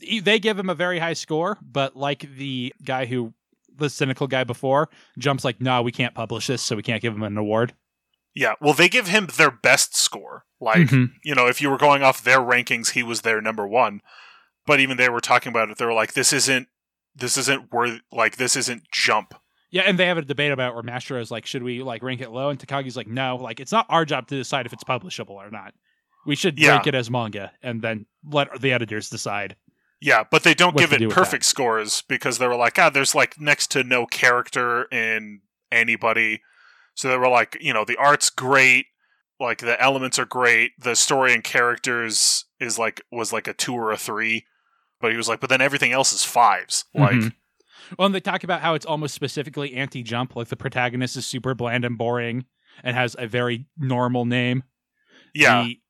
They give him a very high score, but like the guy who, the cynical guy before, jumps like, no, we can't publish this, so we can't give him an award. Yeah, well, they give him their best score. Like, Mhm. you know, if you were going off their rankings, he was their number one. But even they were talking about it. They were like, "This isn't, this isn't worth. Like, this isn't jump." Yeah, and they have a debate about where Mashiro is like, should we like rank it low? And Takagi's like, no, like it's not our job to decide if it's publishable or not. We should Yeah. rank it as manga and then let the editors decide. Yeah, but they don't give it perfect scores because they were like, "Ah, there's like next to no character in anybody." So they were like, you know, the art's great, like the elements are great, the story and characters is like was like a two or a three. But he was like, but then everything else is fives. Like, Mhm. Well, and they talk about how it's almost specifically anti-jump, like the protagonist is super bland and boring and has a very normal name. yeah, The-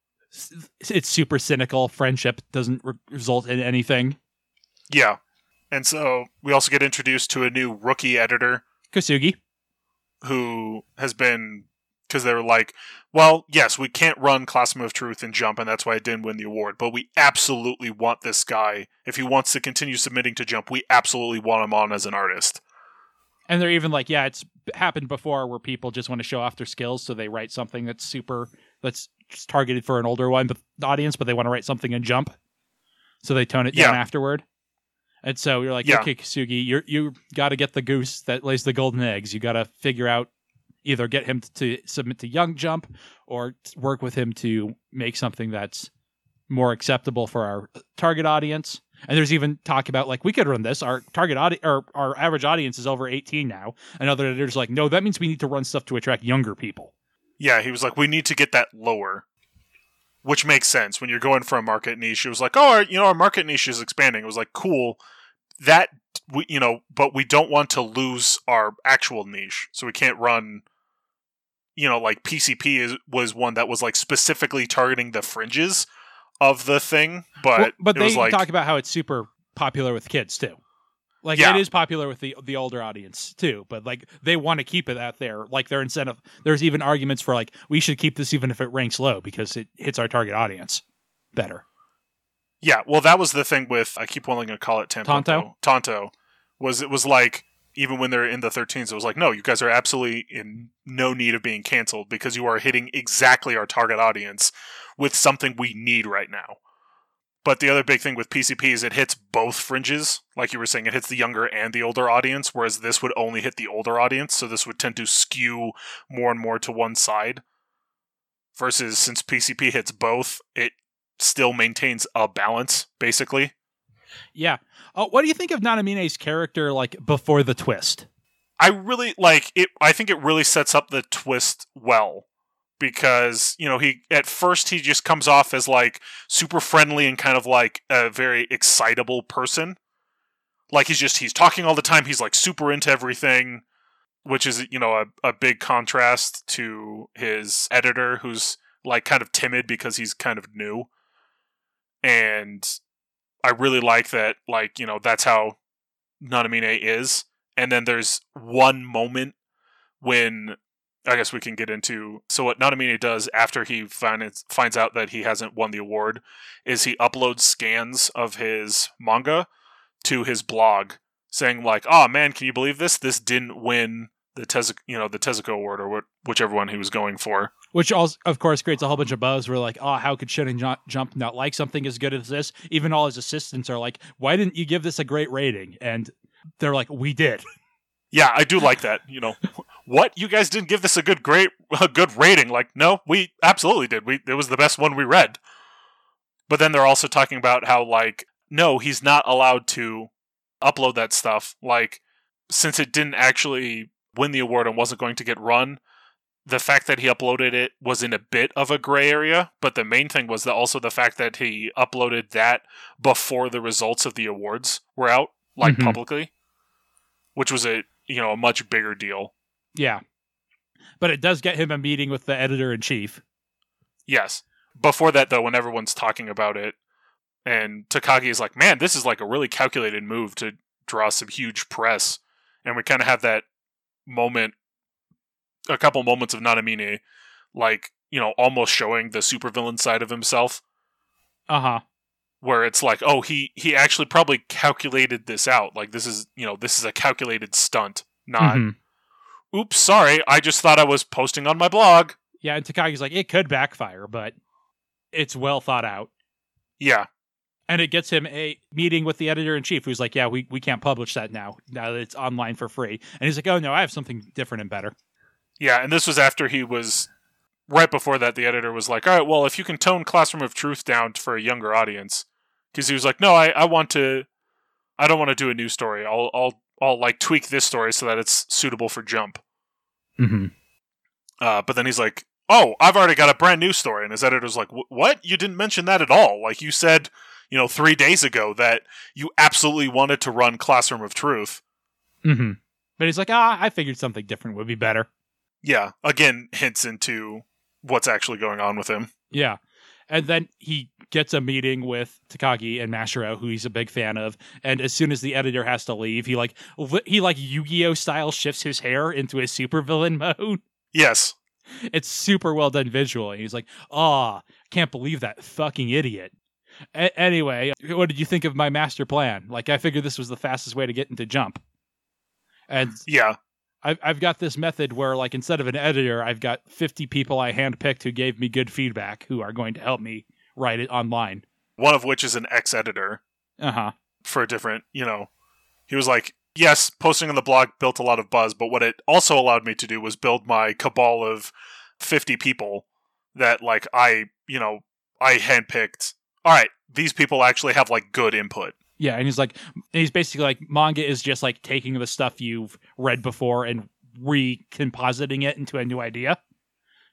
it's super cynical. Friendship doesn't re- result in anything. Yeah. And so we also get introduced to a new rookie editor Kosugi. who has been because they were like, well, yes, we can't run Classroom of Truth and Jump, and that's why I didn't win the award. But we absolutely want this guy. If he wants to continue submitting to Jump, we absolutely want him on as an artist. And they're even like, yeah, it's happened before where people just want to show off their skills, so they write something that's super that's just targeted for an older one, but the audience, but they want to write something in jump, so they tone it down afterward. And so you're like, Yeah. okay, Kosugi, you you got to get the goose that lays the golden eggs. You got to figure out either get him to submit to Young Jump or work with him to make something that's more acceptable for our target audience. And there's even talk about like we could run this. Our target audience or our average audience is over 18 now. And other editors like, no, that means we need to run stuff to attract younger people. Yeah, he was like, we need to get that lower. Which makes sense when you're going for a market niche. It was like, oh, our, you know, our market niche is expanding. It was like, cool. That we, you know, but we don't want to lose our actual niche, so we can't run. You know, like PCP is was one that was like specifically targeting the fringes of the thing, but Well, but it they was like, talk about how it's super popular with kids too. Like Yeah. it is popular with the the older audience too, but like they want to keep it out there. Like their incentive. There's even arguments for like we should keep this even if it ranks low because it hits our target audience better. Yeah, well, that was the thing with I keep wanting to call it. Tanto? Tanto was it was like even when they're in the 13s, it was like, no, you guys are absolutely in no need of being canceled because you are hitting exactly our target audience with something we need right now. But the other big thing with PCP is it hits both fringes, like you were saying, it hits the younger and the older audience, whereas this would only hit the older audience, so this would tend to skew more and more to one side. Versus since PCP hits both, it still maintains a balance, basically. Yeah. Oh, what do you think of Nanamine's character like before the twist? I really like it. I think it really sets up the twist well because you know he at first he just comes off as like super friendly and kind of like a very excitable person. Like he's just he's talking all the time. He's like super into everything, which is you know a, a big contrast to his editor who's like kind of timid because he's kind of new. And I really like that. Like you know, that's how Nanamine is. And then there's one moment when I guess we can get into. So what Nanamine does after he finds finds out that he hasn't won the award is he uploads scans of his manga to his blog, saying like, "Oh man, can you believe this? This didn't win the Tezuka, you know, the Tezuka award or what, whichever one he was going for." Which, also, of course, creates a whole bunch of buzz. We're like, oh, how could Shonen Jump not like something as good as this? Even all his assistants are like, why didn't you give this a great rating? And they're like, we did. Yeah, I do like that. You know, what you guys didn't give this a good great a good rating? Like, no, we absolutely did. We it was the best one we read. But then they're also talking about how like, no, he's not allowed to upload that stuff. Like, since it didn't actually win the award and wasn't going to get run, the fact that he uploaded it was in a bit of a gray area. But the main thing was that also the fact that he uploaded that before the results of the awards were out, like Mhm. publicly, which was a you know a much bigger deal. Yeah. But it does get him a meeting with the editor in chief. Yes. Before that, though, when everyone's talking about it, and Takagi is like, "Man, this is like a really calculated move to draw some huge press," and we kind of have that moment, a couple moments of Nanamine, like you know, almost showing the supervillain side of himself, Uh huh. where it's like, "Oh, he he actually probably calculated this out. Like this is you know this is a calculated stunt, not." Mhm. Oops, sorry. I just thought I was posting on my blog. Yeah, and Takagi's like, it could backfire, but it's well thought out. Yeah, And it gets him a meeting with the editor in chief, who's like, yeah, we, we can't publish that now, now that it's online for free. And he's like, oh, no, I have something different and better. Yeah, and this was after he was right before that. The editor was like, "All right, well, if you can tone Classroom of Truth down for a younger audience," because he was like, "No, I, I want to, I don't want to do a new story. I'll I'll I'll like tweak this story so that it's suitable for Jump." Mm-hmm. Uh, but then he's like, "Oh, I've already got a brand new story," and his editor's like, "What? You didn't mention that at all. Like you said, you know, three days ago that you absolutely wanted to run Classroom of Truth." Mm-hmm. But he's like, ah, I figured something different would be better. Yeah, again, hints into what's actually going on with him. Yeah. And then he gets a meeting with Takagi and Mashiro, who he's a big fan of. And as soon as the editor has to leave, he like he like Yu-Gi-Oh style shifts his hair into his supervillain mode. Yes. It's super well done visually. He's like, "Ah, can't believe that fucking idiot." A- anyway, what did you think of my master plan? Like, I figured this was the fastest way to get into Jump. And Yeah. I've I've got this method where like instead of an editor, I've got 50 people I handpicked who gave me good feedback who are going to help me write it online. One of which is an ex editor. Uh huh. for a different, you know, he was like, yes, posting on the blog built a lot of buzz, but what it also allowed me to do was build my cabal of 50 people that, like, I, you know, I handpicked. All right, these people actually have, like, good input. Yeah, and he's like, he's basically like, manga is just like taking the stuff you've read before and recompositing it into a new idea.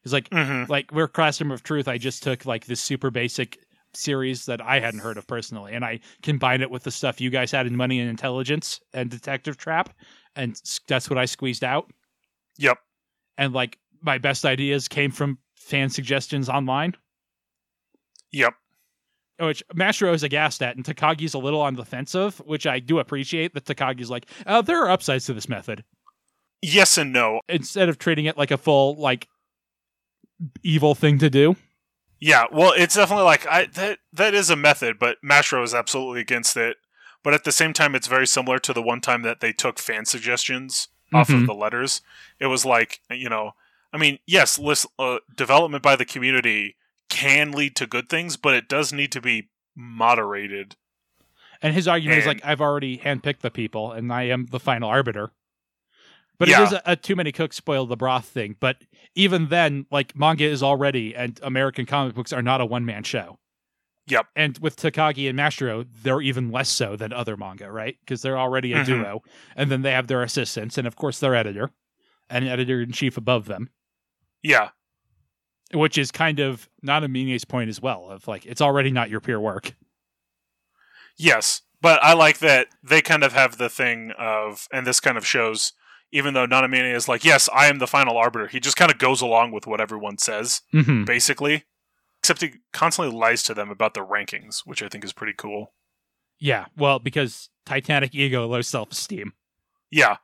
He's like, Mm-hmm. like we're Classroom of Truth. I just took like this super basic series that I hadn't heard of personally, and I combined it with the stuff you guys had in Money and Intelligence and Detective Trap, and that's what I squeezed out. Yep. And like my best ideas came from fan suggestions online, Yep. Which Mashiro is aghast at, and Takagi's a little on the fence of, which I do appreciate. That Takagi's like, oh, there are upsides to this method. Yes and no. Instead of treating it like a full like evil thing to do. Yeah, well, it's definitely like I that that is a method, but Mashiro is absolutely against it. But at the same time, it's very similar to the one time that they took fan suggestions off of Mhm. the letters. It was like you know, I mean, yes, list, uh, development by the community can lead to good things, but it does need to be moderated. And his argument is like, I've already handpicked the people, and I am the final arbiter. But Yeah. it is a, a too many cooks spoil the broth thing. But even then, like manga is already, and American comic books are not a one man show. Yep. And with Takagi and Mashiro, they're even less so than other manga, right? Because they're already a Mhm. duo, and then they have their assistants, and of course their editor, and editor in chief above them, Yeah, which is kind of Nanamine's point as well. Of like, it's already not your peer work. yes, but I like that they kind of have the thing of, and this kind of shows. Even though Nanamine is like, yes, I am the final arbiter, he just kind of goes along with what everyone says. Mm-hmm. basically. Except he constantly lies to them about the rankings, which I think is pretty cool. Yeah, well, because Titanic ego, low self esteem. Yeah.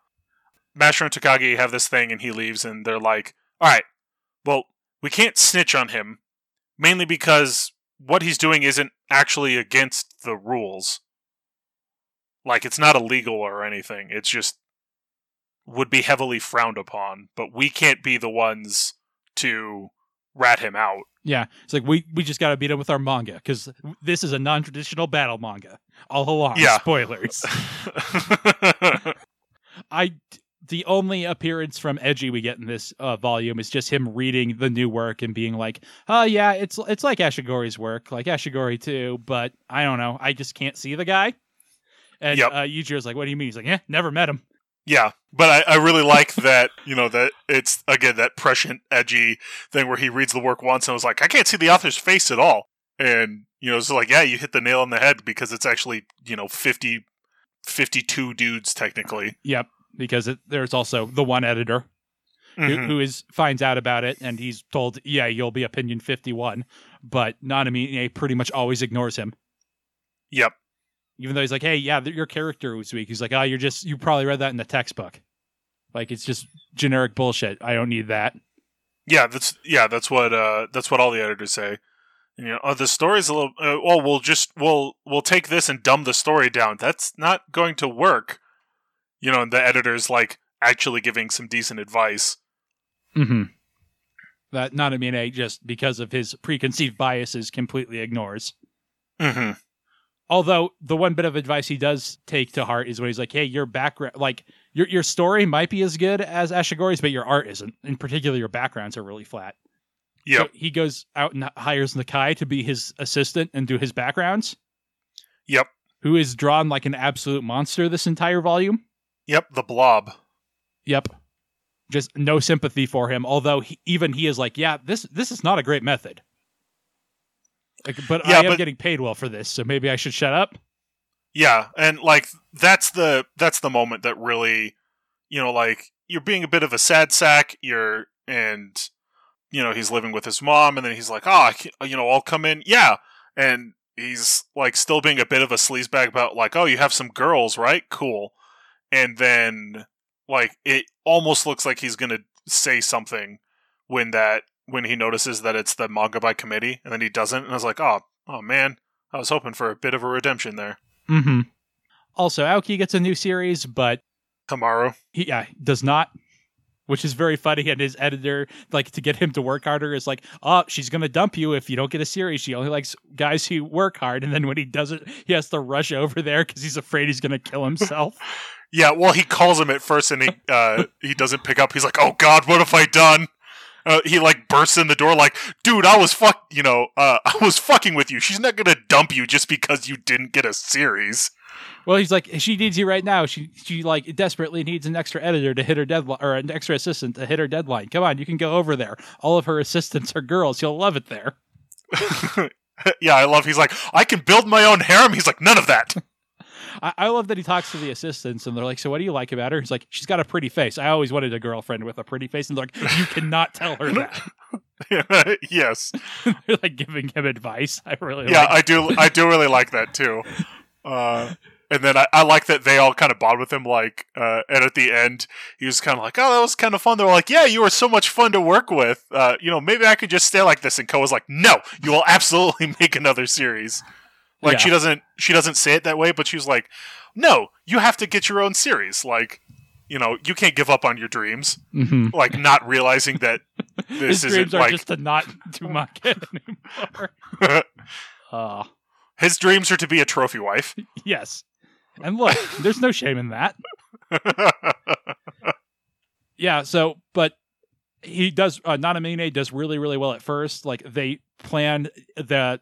Mashiro and Takagi have this thing and he leaves and they're like, all right, well, we can't snitch on him, mainly because what he's doing isn't actually against the rules. Like, it's not illegal or anything. It's just would be heavily frowned upon, but we can't be the ones to rat him out. Yeah, it's like we we just got to beat him with our manga because this is a non traditional battle manga. All along, Yeah. spoilers. I the only appearance from Eiji we get in this uh, volume is just him reading the new work and being like, "Oh yeah, it's it's like Ashirogi's work, like Ashirogi too, but I don't know, I just can't see the guy." And Yep. uh, Yujiro's like, "What do you mean?" He's like, "Yeah, never met him." Yeah, but I, I really like that, you know, that it's, again, that prescient, edgy thing where he reads the work once and was like, I can't see the author's face at all. And, you know, it's like, yeah, you hit the nail on the head because it's actually, you know, 50, 52 dudes technically. Yep, because it, there's also the one editor who, Mhm. who is finds out about it and he's told, "Yeah, you'll be opinion 51," but Nanami pretty much always ignores him. Yep. even though he's like, "Hey, yeah, th- your character was weak." He's like, "Oh, you're just you probably read that in the textbook." Like it's just generic bullshit. I don't need that. Yeah, that's, yeah, that's what, uh, that's what all the editors say. And, you know, oh, the story's a little, uh, oh, we'll just, we'll, we'll take this and dumb the story down. That's not going to work. You know, and the editor's like actually giving some decent advice. Mm-hmm. That Nanamine just because of his preconceived biases completely ignores. Mm-hmm. Although the one bit of advice he does take to heart is when he's like, "Hey, your background, like your your story might be as good as Ashirogi's, but your art isn't. In particular, your backgrounds are really flat." Yeah. So he goes out and hires Nakai to be his assistant and do his backgrounds. Yep. Who is drawn like an absolute monster this entire volume. Yep. The blob. Yep. Just no sympathy for him. Although he, even he is like, yeah, this this is not a great method. Like, but Yeah, I am but- getting paid well for this, so maybe I should shut up. Yeah, and like that's the that's the moment that really, you know, like you're being a bit of a sad sack. You're and you know he's living with his mom, and then he's like, oh, you know, I'll come in, yeah, and he's like still being a bit of a sleazebag about like, oh, you have some girls, right? Cool, and then like it almost looks like he's gonna say something when that when he notices that it's the manga by committee, and then he doesn't, and I was like, oh, oh man, I was hoping for a bit of a redemption there. Mm-hmm. Also, Aoki gets a new series, but Tomorrow. he yeah, does not. Which is very funny, and his editor, like to get him to work harder, is like, "Oh, she's gonna dump you if you don't get a series. She only likes guys who work hard." And then when he doesn't, he has to rush over there because he's afraid he's gonna kill himself. Yeah, well, he calls him at first, and he uh, he doesn't pick up. He's like, "Oh God, what have I done?" Uh, he like bursts in the door, like, "Dude, I was fuck, you know, uh, I was fucking with you. She's not gonna dump you just because you didn't get a series." Well, he's like, she needs you right now. She she like desperately needs an extra editor to hit her deadline, or an extra assistant to hit her deadline. Come on, you can go over there. All of her assistants are girls. You'll love it there. yeah, I love. He's like, "I can build my own harem." He's like, "None of that." I, I love that he talks to the assistants, and they're like, "So what do you like about her?" He's like, "She's got a pretty face. I always wanted a girlfriend with a pretty face." And they're like, "You cannot tell her that." yes, they're like giving him advice. I really yeah, like. I do. I do really like that too. Uh, and then I, I like that they all kind of bond with him. Like, uh, and at the end, he was kind of like, "Oh, that was kind of fun." They're like, "Yeah, you were so much fun to work with. Uh, you know, maybe I could just stay like this." And Ko was like, "No, you will absolutely make another series." Like Yeah. she doesn't, she doesn't say it that way, but she was like, "No, you have to get your own series. Like, you know, you can't give up on your dreams." Mhm. Like, not realizing that this His isn't dreams are like just to not do manga anymore. Uh, his dreams are to be a trophy wife. yes. And look, there's no shame in that. Yeah, so but he does uh, Nanamine does really really well at first. Like they planned the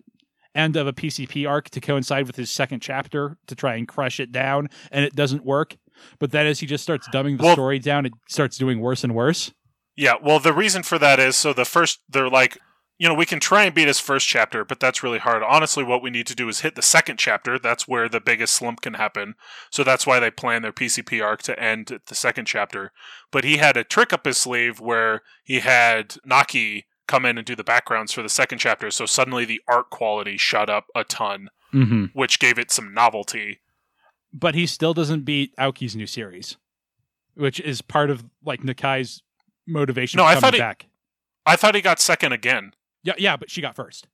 end of a PCP arc to coincide with his second chapter to try and crush it down, and it doesn't work. But then as he just starts dumbing the Well- story down, it starts doing worse and worse. Yeah, well, the reason for that is so the first, they're like, you know, we can try and beat his first chapter, but that's really hard. Honestly, what we need to do is hit the second chapter. That's where the biggest slump can happen. So that's why they plan their PCP arc to end at the second chapter. But he had a trick up his sleeve where he had Nakai come in and do the backgrounds for the second chapter. So suddenly the art quality shot up a ton. Mm-hmm. which gave it some novelty. But he still doesn't beat Aoki's new series, which is part of like Nakai's motivation No, for I coming thought he- back. I thought he got second again. Yeah, yeah, but she got first.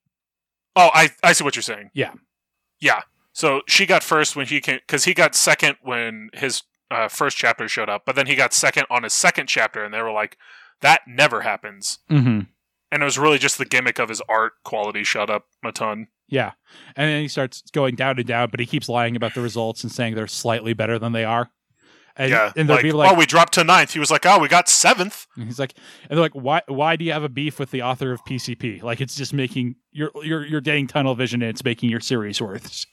Oh, I I see what you're saying. Yeah. Yeah. So she got first when he came because he got second when his uh, first chapter showed up, but then he got second on his second chapter, and they were like, "That never happens." Mm-hmm. And it was really just the gimmick of his art quality shut up a ton. Yeah, and then he starts going down and down, but he keeps lying about the results and saying they're slightly better than they are. And, yeah, and like, like, oh, we dropped to ninth. He was like, "Oh, we got seventh. And he's like, and they're like, why? Why do you have a beef with the author of PCP? Like, it's just making you're you're you're getting tunnel vision, and it's making your series worth.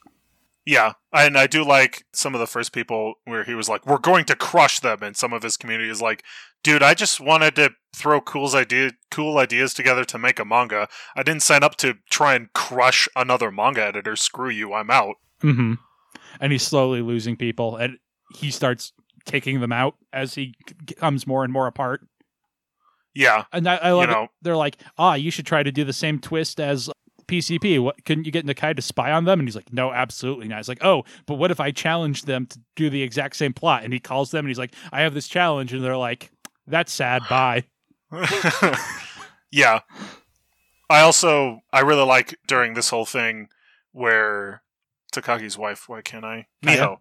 Yeah, and I do like some of the first people where he was like, "We're going to crush them," and some of his community is like, "Dude, I just wanted to throw cool idea, cool ideas together to make a manga. I didn't sign up to try and crush another manga editor. Screw you, I'm out." Mm-hmm. And he's slowly losing people, and he starts kicking them out as he comes more and more apart. Yeah, And I, I love you know. They're like, ah, you should try to do the same twist as PCP. What couldn't you get Nakai to spy on them? And he's like, no, absolutely not. He's like, oh, but what if I challenge them to do the exact same plot? And he calls them and he's like, I have this challenge, and they're like, that's sad. Bye. yeah. I also I really like during this whole thing where Takagi's wife. Why can't I? Kaya. Miho.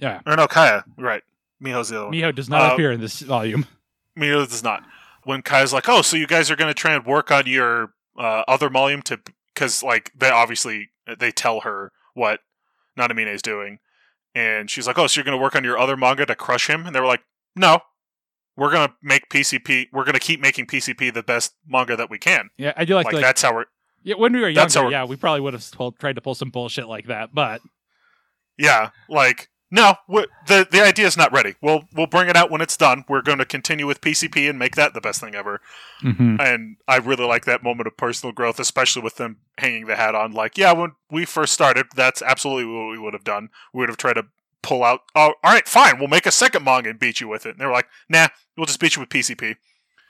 Yeah. Or no, Kaya. Right. Miho's the other one. Miho does not Uh, appear in this volume. Miho does not. When Kaya's like, "Oh, so you guys are going to try and work on your uh, other volume to because like they obviously they tell her what Nanamine is doing, and she's like, "Oh, so you're going to work on your other manga to crush him?" And they were like, "No, we're going to make PCP. We're going to keep making PCP the best manga that we can. Yeah, I do like, Like, like, that's how we're yeah, when we were younger, yeah, we probably would have told, tried to pull some bullshit like that, but yeah like." No, the the idea is not ready. We'll we'll bring it out when it's done. We're going to continue with PCP and make that the best thing ever. and I really like that moment of personal growth, especially with them hanging the hat on. Like, yeah, when we first started, that's absolutely what we would have done. We would have tried to pull out. Oh, all right, fine, we'll make a second manga and beat you with it. And they were like, nah, we'll just beat you with PCP.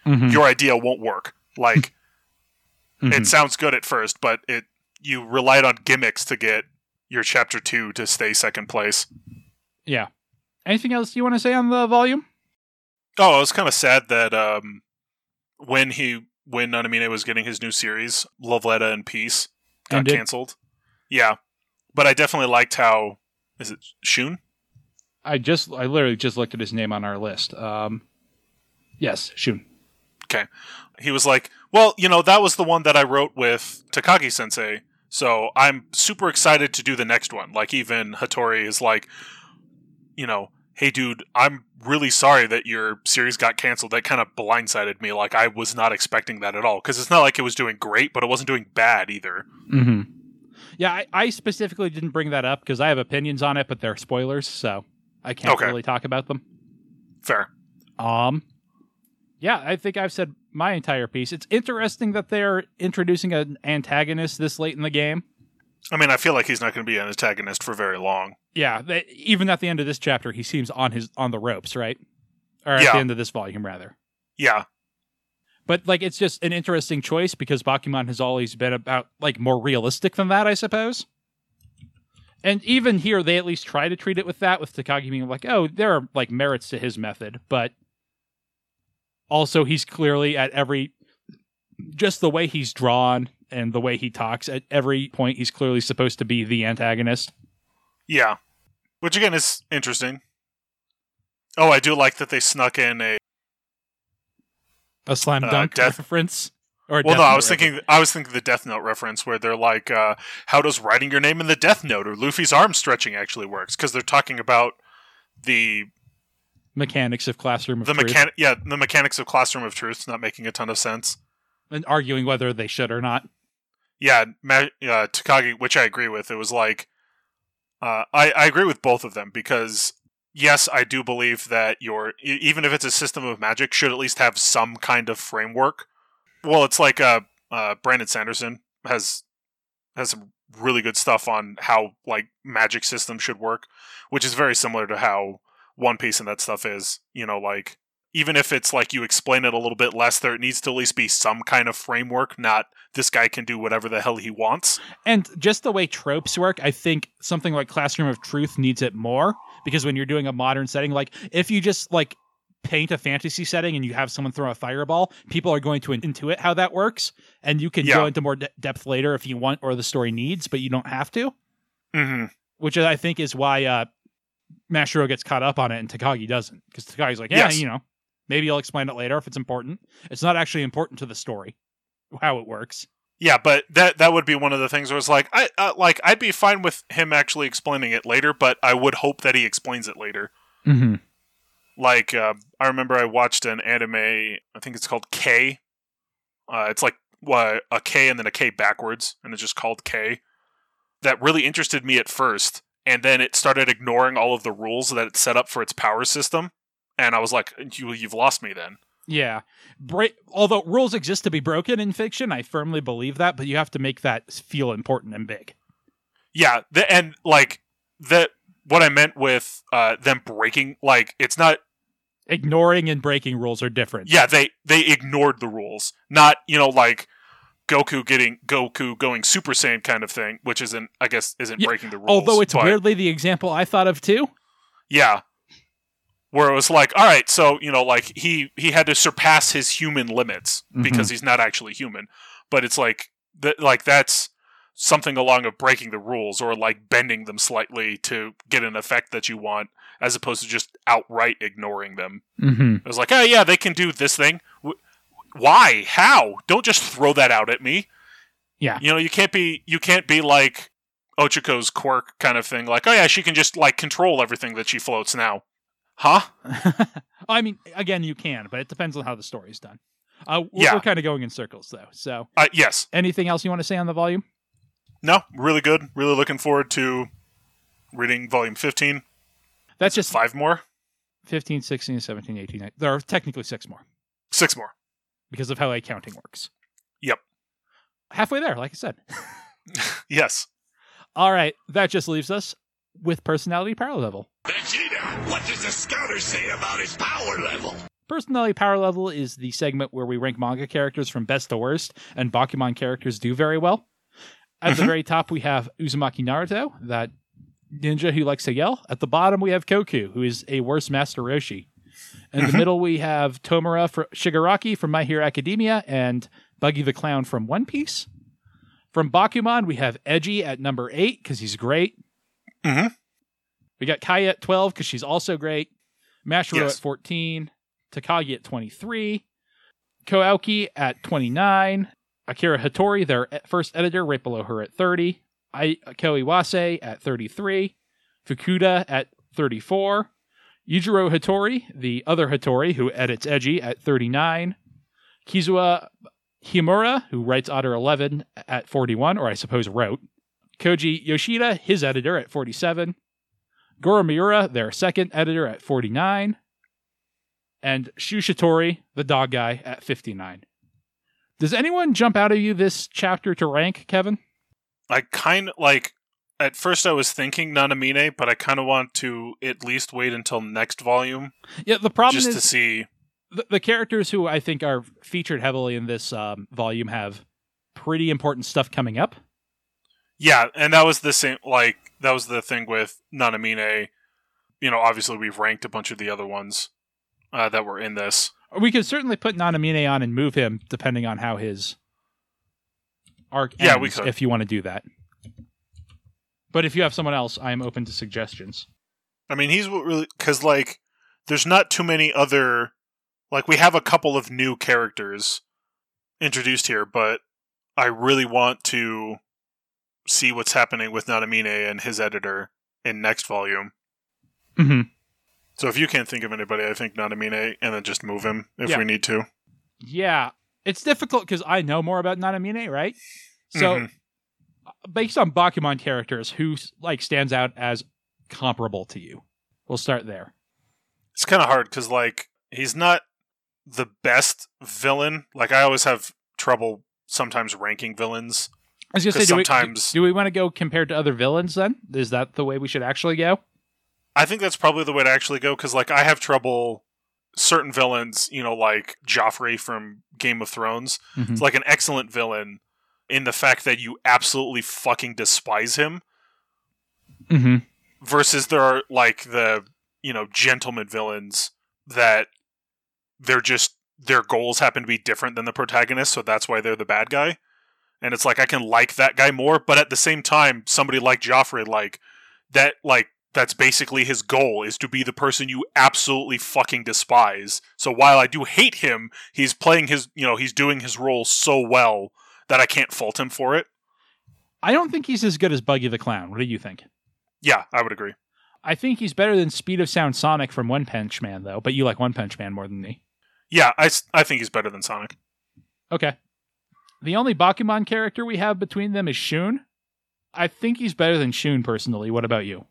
Mhm. Your idea won't work. Like, Mhm. it sounds good at first, but it you relied on gimmicks to get your chapter two to stay second place. Yeah. Anything else you want to say on the volume? Oh, I was kind of sad that um, when he when Nanamine was getting his new series, Love Letter and Peace, got Ended. canceled. Yeah, but I definitely liked how is it Shun? I just, I literally just looked at his name on our list. Um, yes, Shun. Okay, he was like, "Well, you know, that was the one that I wrote with Takagi Sensei, so I'm super excited to do the next one." Like even Hattori is like, you know, "Hey, dude, I'm really sorry that your series got canceled. That kind of blindsided me. Like I was not expecting that at all because it's not like it was doing great, but it wasn't doing bad either." Mm-hmm. Yeah, I, I specifically didn't bring that up because I have opinions on it, but they're spoilers, so I can't Okay. really talk about them. Fair. Um, yeah, I think I've said my entire piece. It's interesting that they're introducing an antagonist this late in the game. I mean, I feel like he's not going to be an antagonist for very long. Yeah, they, even at the end of this chapter, he seems on his on the ropes, right? Or at Yeah. the end of this volume, rather. Yeah, But like, it's just an interesting choice because Bakuman has always been about like more realistic than that, I suppose. And even here, they at least try to treat it with that, with Takagi being like, "Oh, there are like merits to his method," but also he's clearly at every just the way he's drawn and the way he talks at every point he's clearly supposed to be the antagonist. Yeah. Which again is interesting. Oh, I do like that they snuck in a. A slam Uh, dunk Death- reference. Or Well, no, I was reference. thinking. I was thinking the Death Note reference where they're like, uh, "How does writing your name in the Death Note or Luffy's arm stretching actually works?" Because they're talking about the mechanics of classroom of the truth mechanic. Yeah, the mechanics of Classroom of Truth not making a ton of sense. and arguing whether they should or not. yeah, Ma- uh, Takagi, which I agree with. It was like, uh, I, I agree with both of them because yes, I do believe that your even if it's a system of magic, should at least have some kind of framework. Well, it's like uh, uh, Brandon Sanderson has has some really good stuff on how like magic systems should work, which is very similar to how One Piece and that stuff is. You know, like even if it's like you explain it a little bit less, there it needs to at least be some kind of framework, not this guy can do whatever the hell he wants. And just the way tropes work, I think something like Classroom of Truth needs it more because when you're doing a modern setting, like if you just like paint a fantasy setting and you have someone throw a fireball, people are going to intuit how that works, and you can Yeah. go into more de- depth later if you want or the story needs, but you don't have to. hmm Which I think is why uh, Mashiro gets caught up on it and Takagi doesn't, because Takagi's like, yeah, Yes. you know, maybe I'll explain it later if it's important. It's not actually important to the story how it works. Yeah, but that that would be one of the things where it's like I uh, like I'd be fine with him actually explaining it later, but I would hope that he explains it later. Mm-hmm. Like uh, I remember I watched an anime, I think it's called K. Uh, it's like what a K and then a K backwards, and it's just called K. That really interested me at first, and then it started ignoring all of the rules that it set up for its power system, and I was like, "You, you've lost me." Then Yeah. Break, although rules exist to be broken in fiction, I firmly believe that, but you have to make that feel important and big. yeah, the, and like that. What I meant with uh, them breaking, like it's not Ignoring and breaking rules are different. yeah they they ignored the rules not you know like goku getting goku going super saiyan kind of thing which isn't i guess isn't Yeah, breaking the rules Although it's but weirdly the example I thought of too. yeah where it was like all right so you know like he he had to surpass his human limits Mm-hmm. because he's not actually human but it's like that like that's something along of breaking the rules or like bending them slightly to get an effect that you want as opposed to just outright ignoring them Mm-hmm. It was like, oh yeah, they can do this thing. Why? How? Don't just throw that out at me. Yeah. You know, you can't be you can't be like Ochako's quirk kind of thing. Like, oh yeah, she can just like control everything that she floats now. Huh? I mean, again, you can, but it depends on how the story's done. Uh, we're, Yeah. we're kind of going in circles though. So, Uh, yes. anything else you want to say on the volume? No. Really good. Really looking forward to reading volume fifteen. That's just Five more. 15, 16, 17, 18. 19. There are technically six more Six more. because of how accounting works. Yep. Halfway there, like I said. Yes. All right, that just leaves us with personality power level. What does the scouter say about his power level? Personality power level is the segment where we rank manga characters from best to worst, and Bakuman characters do very well. At the Mhm. very top, we have Uzumaki Naruto, that ninja who likes to yell. At the bottom, we have Koku, who is a worse Master Roshi. In the Mhm. middle, we have Tomura fr- Shigaraki from My Hero Academia and Buggy the Clown from One Piece. From Bakuman, we have Eiji at number eight because he's great. Mhm. We got Kaya at 12 because she's also great. Mashiro Yes. at 14. Takagi at 23. Ko Aoki at 29. Akira Hattori, their first editor, right below her at 30. I- Ko Iwase at 33. Fukuda at 34. Yujiro Hattori, the other Hattori who edits Eiji, at 39. Kazuya Hiramaru, who writes Otter 11, at 41, or I suppose wrote. Koji Yoshida, his editor, at 47. Goro Miura, their second editor, at 49. And Shun Shiratori, the dog guy, at 59. Does anyone jump out of you this chapter to rank, Kevin? I kind of like. At first, I was thinking Nanamine, but I kind of want to at least wait until next volume Yeah, the problem just is to see. the, the characters who I think are featured heavily in this um, volume have pretty important stuff coming up. Yeah, and that was the same. Like that was the thing with Nanamine. You know, obviously we've ranked a bunch of the other ones uh, that were in this. We could certainly put Nanamine on and move him depending on how his arc ends, Yeah, we could. if you want to do that. But if you have someone else, I am open to suggestions. I mean, he's what really because like there's not too many other. Like we have a couple of new characters introduced here, but I really want to see what's happening with Nanamine and his editor in next volume. Mm-hmm. So if you can't think of anybody, I think Nanamine, and then just move him if Yeah. we need to. Yeah, it's difficult because I know more about Nanamine, right? So, Mhm. based on Bakuman characters, who like stands out as comparable to you? We'll start there. it's kind of hard because like he's not the best villain. Like I always have trouble sometimes ranking villains. I was gonna say, do we, sometimes- do we want to go compared to other villains? Then is that the way we should actually go? I think that's probably the way to actually go because like I have trouble certain villains, you know, like Joffrey from Game of Thrones, Mhm. is like an excellent villain in the fact that you absolutely fucking despise him hmm versus there are like the you know gentleman villains that they're just their goals happen to be different than the protagonist so that's why they're the bad guy and it's like i can like that guy more but at the same time somebody like joffrey like that like that's basically his goal is to be the person you absolutely fucking despise so while i do hate him he's playing his you know he's doing his role so well that i can't fault him for it I don't think he's as good as Buggy the Clown. What do you think? yeah i would agree I think he's better than Speed of Sound Sonic from One Punch Man, though. But you like One Punch Man more than me. yeah I, I think he's better than sonic Okay. The only Bakuman character we have between them is Shun. I think he's better than Shun personally. What about you?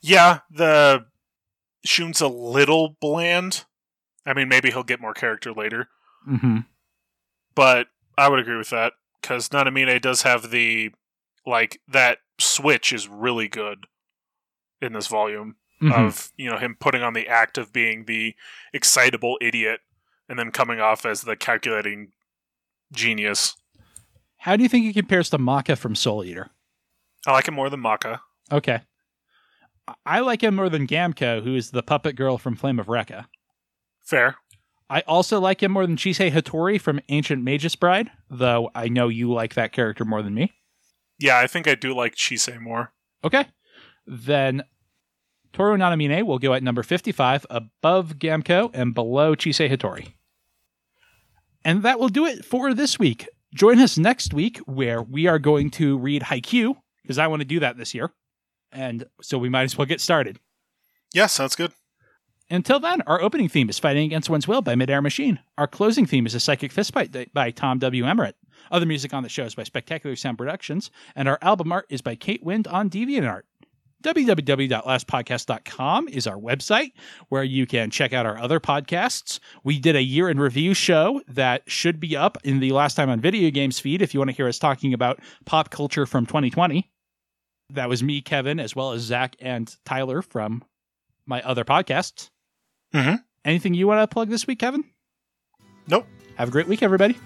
Yeah, the Shun's a little bland. I mean, maybe he'll get more character later, Mm-hmm. but I would agree with that because Nanamine does have the like that switch is really good in this volume Mm-hmm. of you know him putting on the act of being the excitable idiot and then coming off as the calculating genius. How do you think he compares to Maka from Soul Eater? I like him more than Maka. Okay. I- I like him more than Gamko, who is the puppet girl from Flame of Recca. Fair. I also like him more than Chise Hatori from Ancient Magus Bride, though I know you like that character more than me. Yeah, I think I do like Chise more. Okay. Then Toru Nanamine will go at number 55, above Gamko and below Chise Hatori. And that will do it for this week. Join us next week where we are going to read Haikyuu, because I want to do that this year. And so we might as well get started. Yeah, sounds good. Until then, our opening theme is Fighting Against One's Will by Midair Machine. Our closing theme is A Psychic Fistfight by Tom W. Emmerich. Other music on the show is by Spectacular Sound Productions, and our album art is by Kate Wind on DeviantArt. www.lastpodcast.com is our website where you can check out our other podcasts. We did a year in review show that should be up in the Last Time on Video Games feed if you want to hear us talking about pop culture from 2020. That was me, Kevin, as well as Zach and Tyler from my other podcasts. Mhm. Anything you want to plug this week, Kevin? Nope. Have a great week, everybody.